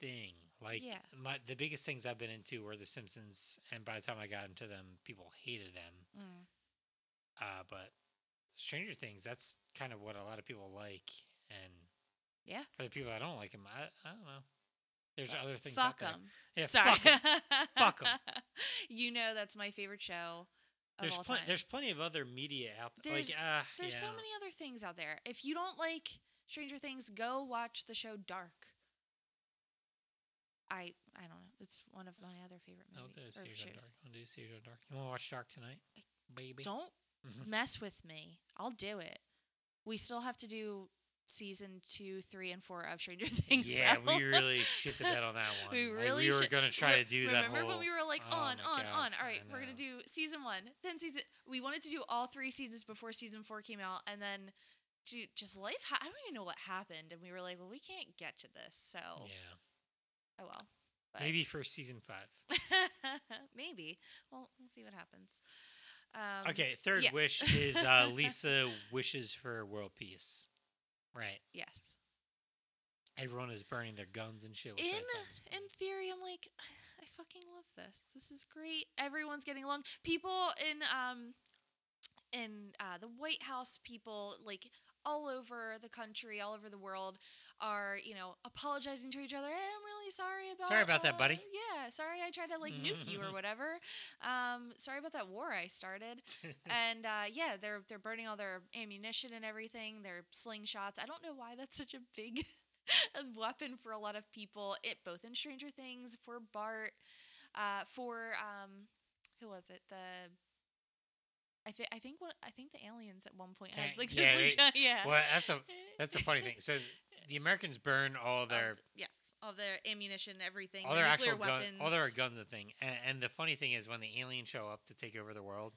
thing. Like Yeah. my the biggest things I've been into were The Simpsons, and by the time I got into them, people hated them. Mm. Uh, but Stranger Things, that's kind of what a lot of people like, and Yeah. for the people that don't like them, I, I don't know. There's other things. Fuck them. Yeah, Sorry. fuck 'em. Fuck 'em. you know that's my favorite show of There's plenty. There's plenty of other media out there. Like, There's- uh, There's yeah. so many other things out there. If you don't like Stranger Things, go watch the show Dark. I I don't know. It's one of my other favorite Oh, movies the or Series. Dark. I'll do Series on Dark. You want to watch Dark tonight, baby? Don't Mhm. mess with me. I'll do it. We still have to do season two, three, and four of Stranger *laughs* Things. Yeah, we really shit the bed on that *laughs* one. We Like, really we were gonna try to do that. Remember when we were like Oh on, on, God, on? All right, we're gonna do season one, then season. We wanted to do all three seasons before season four came out, and then ju- just life. Ha- I don't even know what happened, and we were like, well, we can't get to this, so Yeah, oh well. But maybe for season five. *laughs* maybe. Well, we'll see what happens. Um, okay, third yeah. wish is uh, Lisa wishes for world peace. Right. Yes. Everyone is burning their guns and shit. In in theory, I'm like, *sighs* I fucking love this. This is great. Everyone's getting along. People in um in uh, the White House, people like all over the country, all over the world, are you know apologizing to each other. Hey, I'm really sorry about. Sorry about that, uh, buddy." Yeah, sorry I tried to like nuke you or *laughs* whatever. Um, sorry about that war I started. and uh, yeah, they're they're burning all their ammunition and everything. Their slingshots. I don't know why that's such a big *laughs* weapon for a lot of people. It both in Stranger Things for Bart, uh, for um, who was it? The I think I think what I think the aliens at one point has like *laughs* yeah, this slingshot. Yeah. well, that's a that's a funny thing. So the Americans burn all their yes, all their ammunition, everything, all the their nuclear actual gun, weapons. all their guns and thing. And, and the funny thing is, when the aliens show up to take over the world,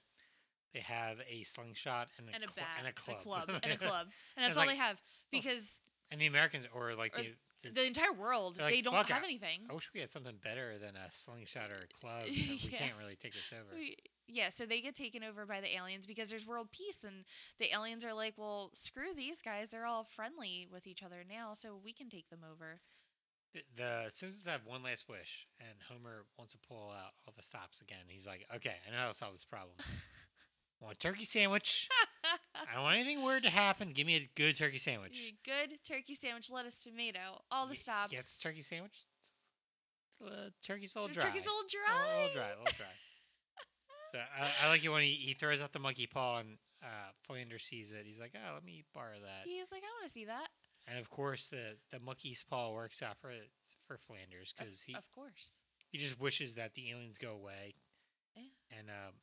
they have a slingshot and a, and a cl- bat, and a club, *laughs* and a club, and that's It's all like, they have oh, because and the Americans, or like Or the, the, the entire world like, they don't have it, anything. I wish we had something better than a slingshot or a club. and We *laughs* Yeah. can't really take this over. We- yeah, so they get taken over by the aliens because there's world peace, and the aliens are like, "Well, screw these guys. They're all friendly with each other now, so we can take them over." The, the Simpsons have one last wish, and Homer wants to pull out all the stops again. He's like, "Okay, I know how to solve this problem. I *laughs* want a turkey sandwich. I don't want anything weird to happen. Give me a good turkey sandwich." Good turkey sandwich, lettuce, tomato, all the stops. Yes, turkey sandwich. Uh, turkey's a little dry. Turkey's a little dry. little, little dry. A little dry. So I, I like it when he, he throws out the monkey paw and uh, Flanders sees it. He's like, "Oh, let me borrow that." He's like, I want to see that. And of course, the the monkey's paw works out for for Flanders because he of course. he just wishes that the aliens go away. Yeah. And um,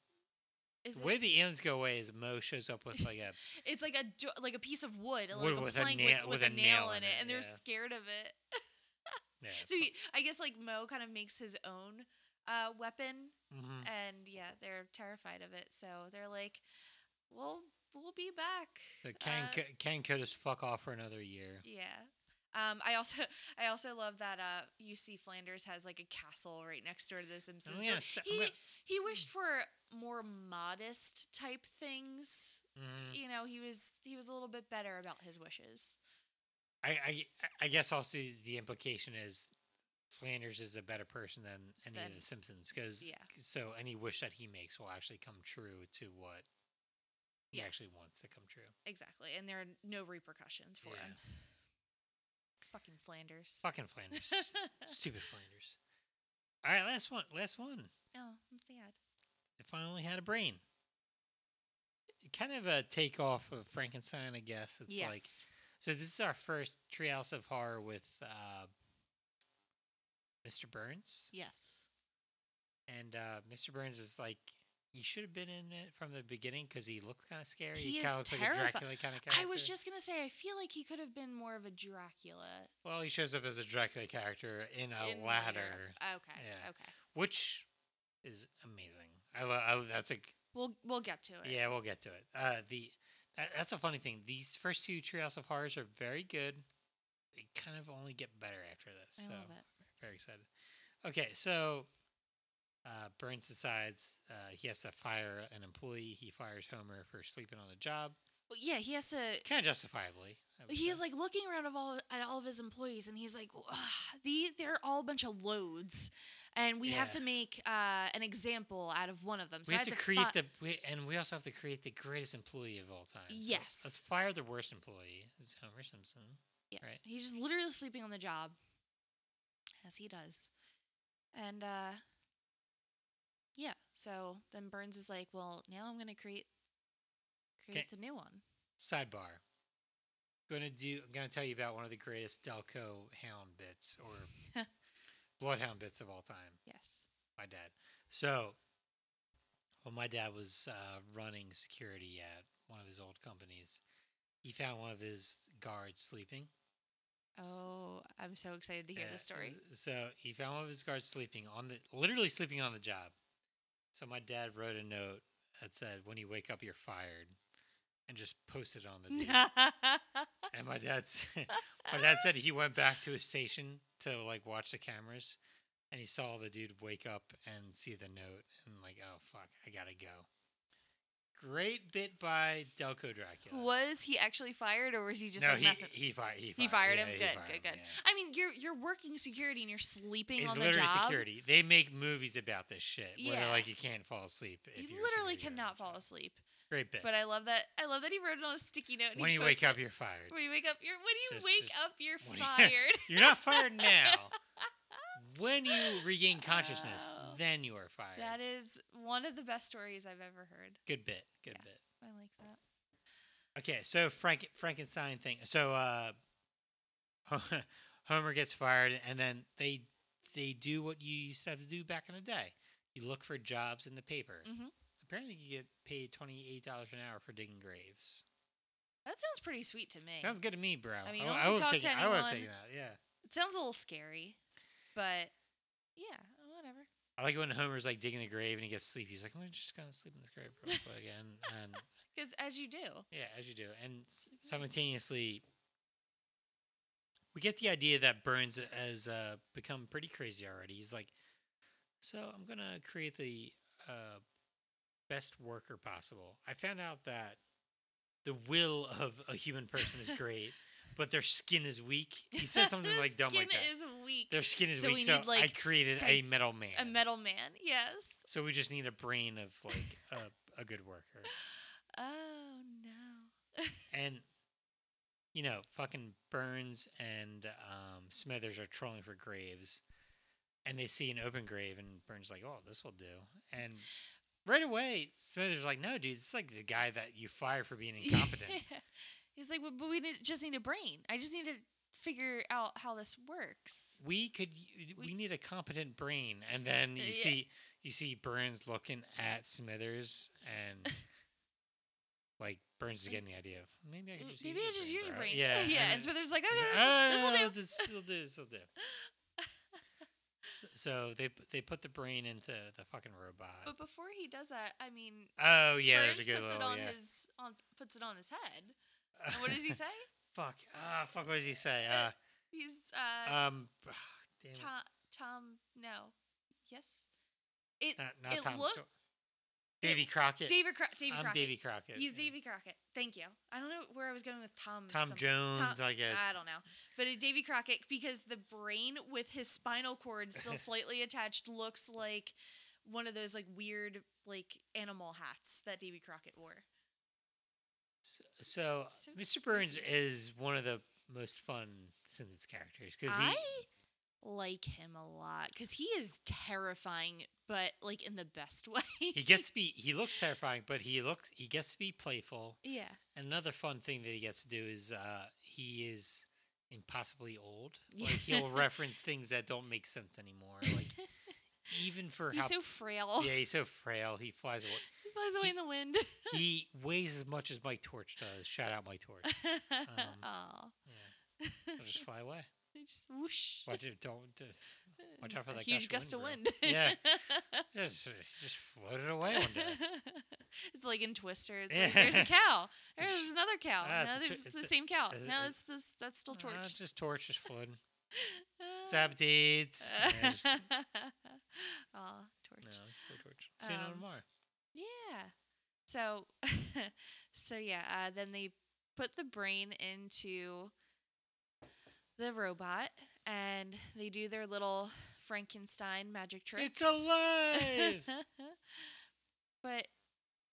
Is the it, way the aliens go away is Moe shows up with like a *laughs* it's like a like a piece of wood, Wood like with a a plank nail- with, with with a a nail nail in it, it, and they're scared of it. *laughs* yeah. so he, I guess like Moe kind of makes his own uh, weapon, hmm and yeah, they're terrified of it. So they're like, "Well, we'll be back." The Kang Uh, Co- Kang Kodos fuck off for another year. Yeah. Um, I also *laughs* I also love that uh, you see Flanders has like a castle right next door to the Simpsons. Oh, yeah, s- I'm he he wished for more modest type things. Mhm. You know, he was he was a little bit better about his wishes. I, I I guess also the implication is Flanders is a better person than any of the Simpsons because yeah. so any wish that he makes will actually come true to what he Yeah. actually wants to come true. Exactly, and there are no repercussions for Yeah. him. Fucking Flanders. Fucking Flanders, *laughs* stupid Flanders. All right, last one, last one. oh, I'm sad. It finally had a brain. Kind of a takeoff of Frankenstein, I guess. It's yes. like so. This is our first Treehouse of Horror with uh, Mr. Burns. yes. And uh, Mr. Burns is like, he should have been in it from the beginning because he looks kind of scary. He He, kind of looks like a Dracula kind of character. I was just gonna say, I feel like he could have been more of a Dracula. Well, he shows up as a Dracula character in a in ladder, later. Okay. Yeah. Okay. which is amazing. I love. I, that's a We'll we'll get to it. yeah. We'll get to it. Uh, the that, that's a funny thing. These first two Treehouse of Horrors are very good. They kind of only get better after this. I so love it. Very excited. Okay, so uh, Burns decides uh, he has to fire an employee. He fires Homer for sleeping on the job, Well, yeah, he has to. kind of justifiably. He's like looking around of all at all of his employees, and he's like, "Ugh, "The they're all a bunch of loads, and we have to make uh, an example out of one of them." So we I have had to create fi- the, we, and we also have to create the greatest employee of all time. So Yes. let's fire the worst employee. It's Homer Simpson. Yeah, right. he's just literally sleeping on the job, as he does, and uh, yeah. So then Burns is like, "Well, now I'm gonna create create the new one." Sidebar. Gonna do. I'm gonna tell you about one of the greatest Delco Hound bits or *laughs* Bloodhound bits of all time. Yes. my dad. So, when my dad was uh, running security at one of his old companies, he found one of his guards sleeping. Oh, I'm so excited to hear Yeah, this story. So he found one of his guards sleeping on the, literally sleeping on the job. So my dad wrote a note that said, "When you wake up, you're fired," and just posted on the. dude. *laughs* and my dad, *laughs* my dad said he went back to his station to like watch the cameras, and he saw the dude wake up and see the note, and like, oh fuck, I gotta go. Great bit by Delco Dracula. was he actually fired, or was he just no, like he, messing? he fired. He fired, He fired yeah, him. he Good, fired good, him, good. yeah. I mean, you're you're working security and you're sleeping It's on the literally job. security. They make movies about this shit where Yeah. they're like you can't fall asleep. If You literally security guard on cannot fall asleep. Great bit. But I love that. I love that he wrote it on a sticky note. When he you wake up, you're fired. when you wake up, you're when you Just- wake just- up, you're when you- *laughs* fired. You're not fired now. *laughs* when you regain consciousness, Oh. then you are fired. that is one of the best stories I've ever heard. Good bit. Good Yeah. bit. I like that. Okay, so Frank Frankenstein thing. So uh *laughs* Homer gets fired and then they they do what you used to have to do back in the day. You look for jobs in the paper. Mhm. Apparently you get paid twenty eight dollars an hour for digging graves. That sounds pretty sweet to me. Sounds good to me, bro. I mean, I, I would to I would have taken that, yeah. it sounds a little scary, but yeah, whatever. I like when Homer's like digging the grave and he gets sleepy. He's like, I'm just gonna sleep in this grave real *laughs* quick and and Because as you do. Yeah, as you do. And simultaneously, we get the idea that Burns has uh, become pretty crazy already. He's like, so I'm to create the uh, best worker possible. I found out that the will of a human person is *laughs* great, but their skin is weak. He says *laughs* something like dumb like Skin that. is weak. Their skin is So weak, we so need, I like, created a metal man. A metal man, yes. So we just need a brain of like a, a good worker. *laughs* Oh no. *laughs* And you know, fucking Burns and um, Smithers are trolling for graves, and they see an open grave, and Burns like, "Oh, this will do." And right away, Smithers like, "No, dude, it's like the guy that you fire for being incompetent." Yeah. He's like, but, but we need, just need a brain. I just need to figure out how this works. we could, we, We- need a competent brain, and then you Yeah. see, you see Burns looking at Smithers, and *laughs* like Burns is getting the idea of maybe I could just Maybe I use just use your brain. Yeah, yeah. and And Smithers like, okay, like, this, *laughs* this will "Ah, do. This will do. This will do. *laughs* So, so they they put the brain into the fucking robot. But before he does that, I mean, Oh yeah, Burns there's a good puts little it on yeah. his on puts it on his head. And what does he say? *laughs* fuck. Ah, fuck. What does he say? Uh, *laughs* He's uh um, damn it. Tom Tom no. Yes. It Not, not it Tom. look- Saw- Davy Crockett. David Cro- Davy I'm Crockett. Davy Crockett. He's yeah. Davy Crockett. Thank you. I don't know where I was going with Tom. Tom Jones. I guess. I don't know. But it, Davy Crockett, because the brain with his spinal cord still *laughs* slightly attached looks like one of those like weird like animal hats that Davy Crockett wore. So, so So Mr. Burns is one of the most fun Simpsons characters because. I like him a lot because he is terrifying, but like in the best way. *laughs* He gets to be. He looks terrifying, but he looks. He gets to be playful. yeah. And another fun thing that he gets to do is uh, he is impossibly old. Like he'll *laughs* reference things that don't make sense anymore. Like *laughs* even for how He's how so frail. yeah, he's so frail. He flies away. He flies away in the wind. He *laughs* weighs as much as Mike Torch does. Shout out Mike Torch. *laughs* Aw. Yeah, he'll just fly away. *laughs* just whoosh. Watch it. Don't just watch out for that huge gust of wind, wind. Yeah. just just floated away one day. it's like in Twister. It's Yeah. like, there's a cow. There's another cow. Ah, no, it's a twi- it's, it's the a- same cow. is it- no, is- it's just that's still Uh, torch. just torch, just floating. Uh, Sabotage. Yeah, just, Aw, torch. no, poor torch. See you Um, tomorrow. Yeah. So, *laughs* so yeah. Uh, then they put the brain into the robot, and they do their little Frankenstein magic tricks. It's alive. *laughs* but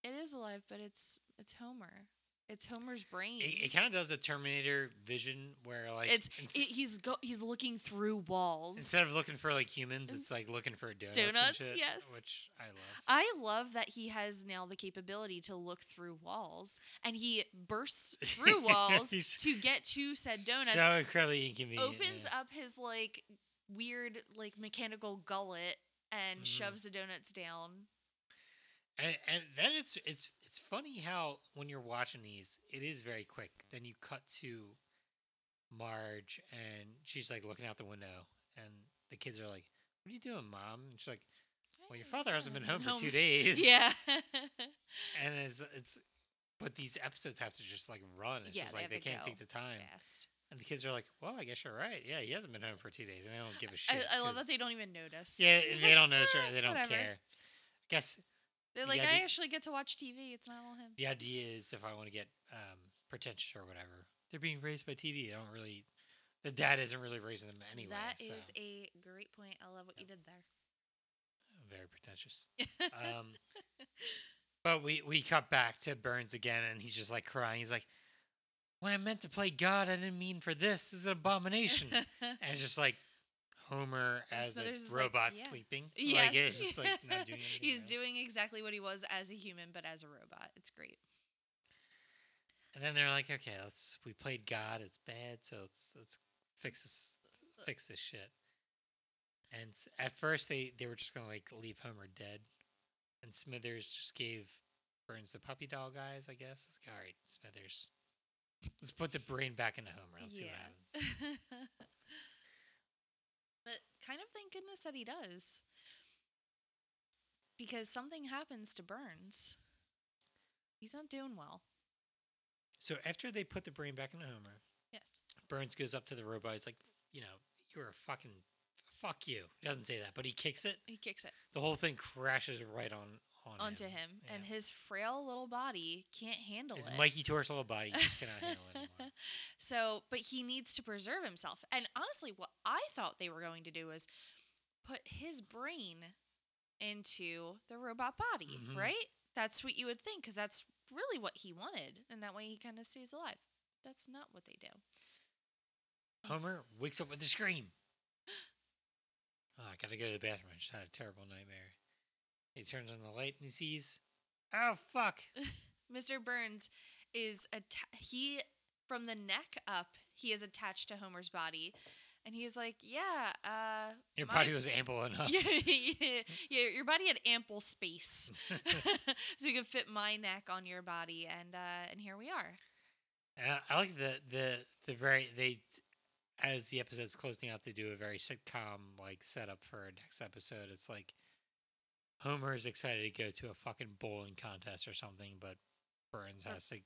it is alive. But it's it's Homer. It's Homer's brain. it, it kind of does a Terminator vision where like it's ins- it, he's go he's looking through walls. instead of looking for like humans, it's like looking for donuts. donuts, shit, yes. which I love. I love that he has now the capability to look through walls, and he bursts *laughs* through walls to get to said donuts. So incredibly inconvenient. opens yeah. up his like weird like mechanical gullet and Mhm. shoves the donuts down. And, and then it's it's it's funny how when you're watching these, it is very quick. Then you cut to Marge, and she's like looking out the window, and the kids are like, "What are you doing, mom?" And she's like, "Well, your father hasn't been home for two days." Yeah. *laughs* *laughs* and it's it's. But these episodes have to just like run. It's Yeah, just they like they can't take the time. Fast. And the kids are like, "Well, I guess you're right. Yeah, he hasn't been home for two days, and they don't give a shit." I, I love that they don't even notice. Yeah, they like, don't notice or "Eh, they don't whatever." care. I guess They're The like, I actually get to watch TV. It's not all him. the idea is if I want to get um, pretentious or whatever, they're being raised by TV. They don't really. The dad isn't really raising them anyway. That so is a great point. I love what you did there. very pretentious. Um, *laughs* But we we cut back to Burns again, and he's just like crying. He's like, "When I meant to play God, I didn't mean for this. This is an abomination." *laughs* and it's just like Homer as a is like, robot "Yeah." sleeping. *laughs* yes. Like it's just like not doing *laughs* anything. He's right. doing exactly what he was as a human, but as a robot. It's great. And then they're like, "Okay, let's. We played God. It's bad. So let's let's fix this fix this shit." And at first, they they were just gonna like leave Homer dead, and Smithers just gave Burns the puppy dog eyes. I guess. It's like, all right, Smithers. Let's put the brain back into Homer. Let's see what happens. *laughs* but kind of thank goodness that he does. Because something happens to Burns. He's not doing well. So after they put the brain back into Homer, Yes. Burns goes up to the robot. He's like, you know, you're a fucking fuck you. He doesn't say that, but he kicks it. He kicks it The whole thing crashes right on on onto him. him, and his frail little body can't handle His it. Mikey torso body just cannot handle it anymore. *laughs* So, but he needs to preserve himself. And honestly, what I thought they were going to do was put his brain into the robot body, Mhm. right? That's what you would think, because that's really what he wanted. And that way he kind of stays alive. That's not what they do. Homer wakes up with a scream. Oh, *gasps* I gotta go to the bathroom. I just had a terrible nightmare. He turns on the light and he sees, oh fuck, *laughs* Mr. Burns is atta- he from the neck up. He is attached to Homer's body, and he's like, "Yeah, uh, your my- body was ample enough. *laughs* yeah, yeah, yeah, your body had ample space, *laughs* so you could fit my neck on your body, and uh, and here we are." And I, I like the the the very they as the episode's closing out, they do a very sitcom like setup for our next episode. It's like Homer is excited to go to a fucking bowling contest or something, but Burns has to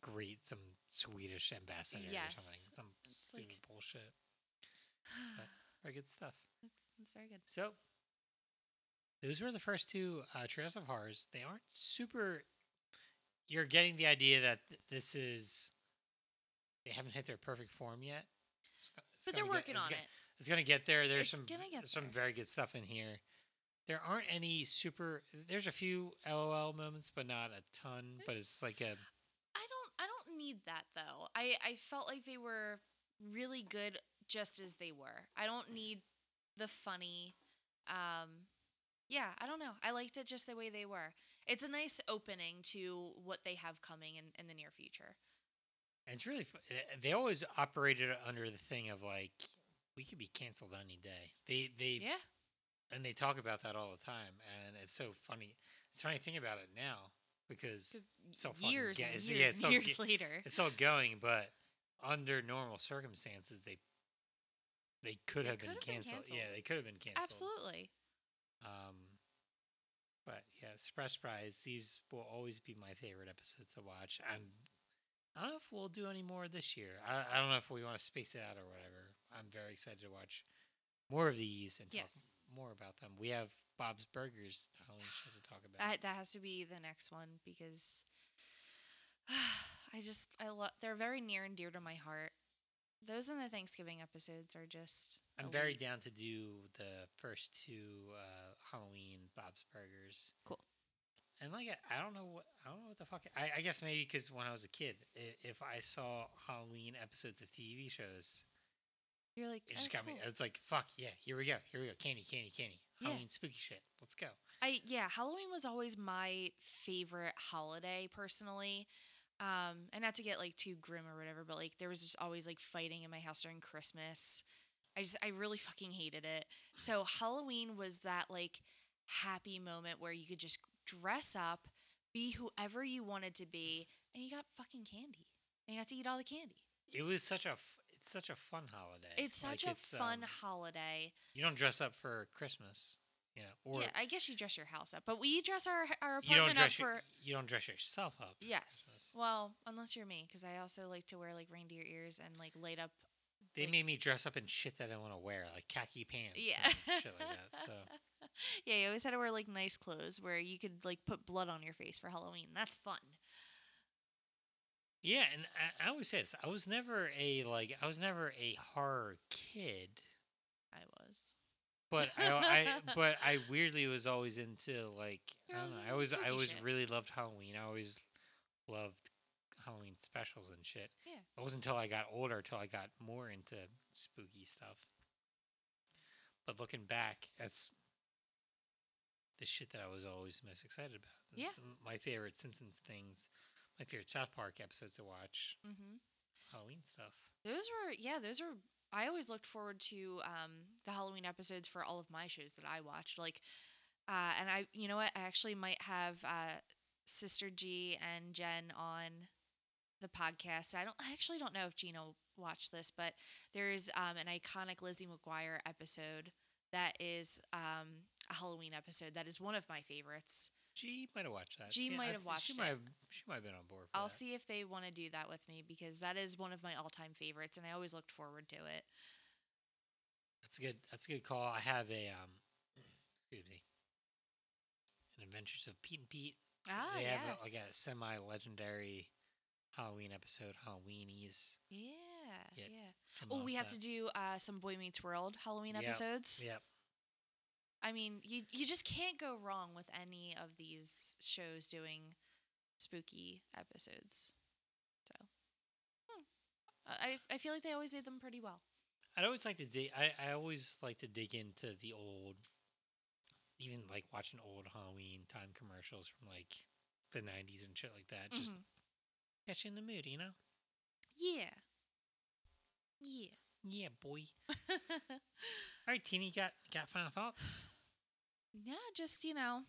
greet some Swedish ambassador or something. Some It's stupid like- bullshit. *sighs* Very good stuff. That's that's very good. So those were the first two uh, Trails of Horrors. They aren't super. You're getting the idea that th- this is. They haven't hit their perfect form yet. It's it's But they're gonna get- working it's on go- it. It's gonna get there. There's It's some get there's some there. very good stuff in here. There aren't any super. There's a few LOL moments, but not a ton. But it's like a I don't I don't need that though. I I felt like they were really good just as they were. I don't need the funny um yeah, I don't know. I liked it just the way they were. It's a nice opening to what they have coming in, in the near future. And it's really eh, they always operated under the thing of like we could be canceled any day. They they Yeah. And they talk about that all the time, and it's so funny. It's funny thing about it now because it's so years ga- and years yeah, it's years ga- later. it's all going, but under normal circumstances, they they could have been could have been canceled. Yeah, they could have been canceled. Absolutely. Um, but yeah, surprise, surprise. These will always be my favorite episodes to watch. I'm, I don't know if we'll do any more this year. I, I don't know if we want to space it out or whatever. I'm very excited to watch more of these and talk Yes. More about them. We have Bob's Burgers Halloween show to talk about. That that has to be the next one because *sighs* I just I love they're very near and dear to my heart. Those and the Thanksgiving episodes are just I'm very down to do the first two uh, Halloween Bob's Burgers. Cool. And like I, I don't know what I don't know what the fuck I, I guess maybe because when I was a kid, if I saw Halloween episodes of TV shows, You're like it just "Oh, got me. It's like fuck yeah, here we go, here we go, candy, candy, candy, Yeah. Halloween spooky shit. Let's go. I yeah, Halloween was always my favorite holiday personally. Um, and not to get like too grim or whatever, but like there was just always like fighting in my house during Christmas. I just I really fucking hated it. So Halloween was that like happy moment where you could just dress up, be whoever you wanted to be, and you got fucking candy. And you got to eat all the candy. It was such a such a fun holiday. It's such Like, a it's, fun um, holiday. you don't dress up for Christmas, you know, or yeah, I guess you dress your house up, but we dress our our you don't apartment up for your, you don't dress yourself up. Yes. Well, unless you're me, because I also like to wear like reindeer ears and like light up. They like- made me dress up in shit that I want to wear, like khaki pants Yeah. and shit like that. So *laughs* yeah, you always had to wear like nice clothes where you could like put blood on your face for Halloween. That's fun. Yeah, and I, I always say this: I was never a like, I was never a horror kid. I was. but I, I *laughs* but I weirdly was always into like You're I don't always know. I was I always shit. really loved Halloween. I always loved Halloween specials and shit. Yeah. It wasn't until I got older till I got more into spooky stuff. But looking back, that's the shit that I was always most excited about. Yeah. My favorite Simpsons things, my favorite South Park episodes to watch, Mm-hmm. Halloween stuff. Those were yeah, those were I always looked forward to um the Halloween episodes for all of my shows that I watched. Like uh and I you know what, I actually might have uh Sister G and Jen on the podcast. I don't I actually don't know if Gino watched this, but there's um an iconic Lizzie McGuire episode that is um a Halloween episode that is one of my favorites. G might have watched that. G Yeah, might have watched She it. might have. She might have been on board. For I'll that. see if they want to do that with me because that is one of my all-time favorites and I always looked forward to it. That's a good. That's a good call. I have a um, *clears throat* excuse me, an Adventures of Pete and Pete. Ah, they yes. have a, like a semi-legendary Halloween episode, Halloweenies. Yeah, Yeah, yeah. Oh, we have to do uh, some Boy Meets World Halloween Yep, episodes. Yep. I mean, you you just can't go wrong with any of these shows doing spooky episodes. So, hmm. I I feel like they always did them pretty well. I'd always like to dig. I, I always like to dig into the old, even like watching old Halloween time commercials from like the '90s and shit like that. Just Mhm. get you in the mood, you know? yeah, yeah. Yeah, boy. *laughs* All right, Teeny, got got final thoughts? Yeah, just, you know,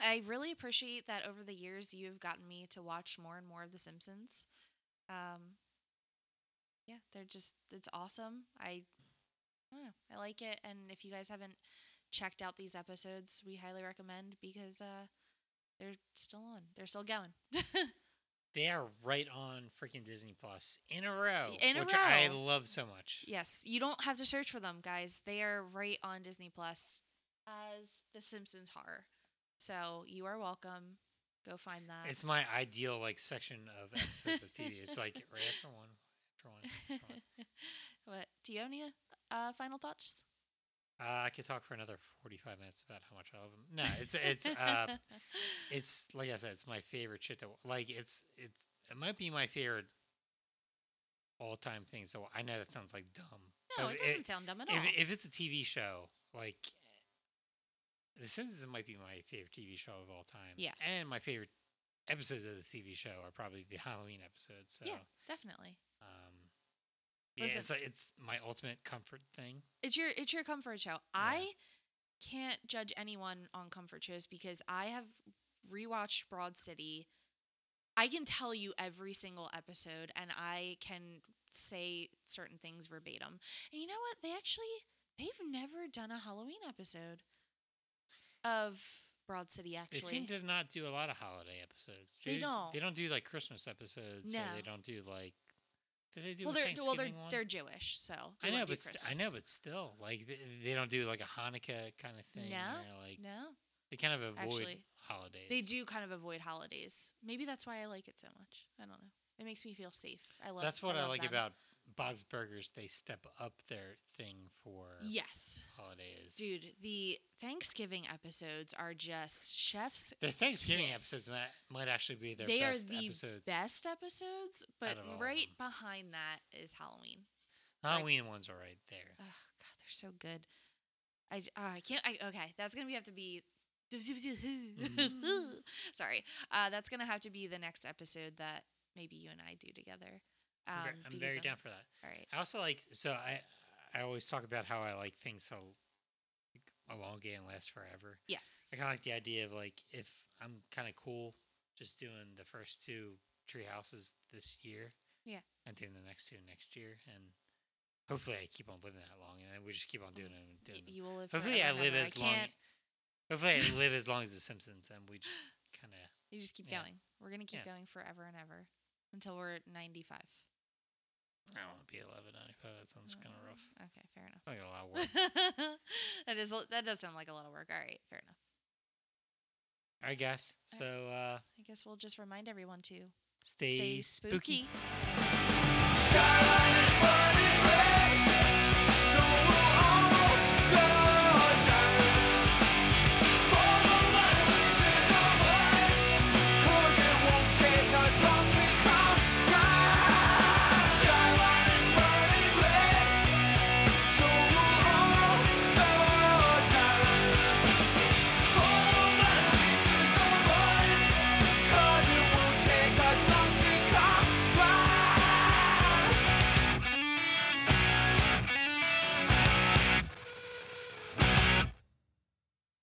I really appreciate that over the years you've gotten me to watch more and more of The Simpsons. Um, yeah, they're just, it's awesome. I, I don't know, I like it. And if you guys haven't checked out these episodes, we highly recommend because uh, they're still on, they're still going. *laughs* They are right on freaking Disney Plus in a row, In a which I love so much. yes, you don't have to search for them, guys. They are right on Disney Plus as The Simpsons horror. So you are welcome. Go find that. It's my ideal like section of episodes of TV. It's like right after one, after one. After one. *laughs* what do you have any uh, final thoughts? Uh, I could talk for another forty-five minutes about how much I love them. No, it's it's uh, *laughs* it's like I said, it's my favorite shit. To like, it's it's it might be my favorite all-time thing. So I know that sounds like dumb. no, it doesn't sound dumb at if, all. if it's a TV show, like The Simpsons might be my favorite TV show of all time. Yeah. And my favorite episodes of the TV show are probably the Halloween episodes. So yeah, definitely. um yeah, Listen- it's like it's my ultimate comfort thing. It's your it's your comfort show. I can't judge anyone on comfort shows because I have rewatched Broad City. I can tell you every single episode and I can say certain things verbatim. And you know what? They actually they've never done a Halloween episode of Broad City Actually, They seem to not do a lot of holiday episodes. They Do- don't. They don't do like Christmas episodes. No. they don't do like. Do they do well, they're well, they're one? they're Jewish, so they I know, but st- I know, but still, like they, they don't do like a Hanukkah kind of thing. No, like no, they kind of avoid Actually, holidays. they do kind of avoid holidays. Maybe that's why I like it so much. I don't know. It makes me feel safe. I love. That's what I, love like them. about Bob's Burgers. They step up their thing for Yes, holidays. dude. The Thanksgiving episodes are just chefs. the Thanksgiving kiss. episodes that might actually be their they are best the episodes. best episodes, but out of all of right behind that is Halloween. Halloween ones are right there. Oh God, they're so good. I, uh, I can't. I, okay, that's gonna be, have to be. Mm. *laughs* Sorry, uh, that's gonna have to be the next episode that maybe you and I do together. Um, I'm, ver- I'm because very down for that. All right. I also like so I I always talk about how I like things so elongate and last forever. Yes. I kind of like the idea of like if I'm kind of cool just doing the first two tree houses this year. Yeah. And doing the next two next year, and hopefully I keep on living that long, and then we just keep on doing it and doing. you will live. Hopefully I live as I long. can't. Hopefully I *laughs* live as long as the Simpsons, and we just *gasps* kind of. You just keep yeah. going. We're gonna keep Yeah. going forever and ever until we're ninety-five. I don't want to be 11, 95. That sounds kind of rough. Okay, fair enough. Like a lot of work. *laughs* that is that does sound like a lot of work. All right, fair enough. All right, guys. All So uh, I guess we'll just remind everyone to stay, stay spooky. Skyline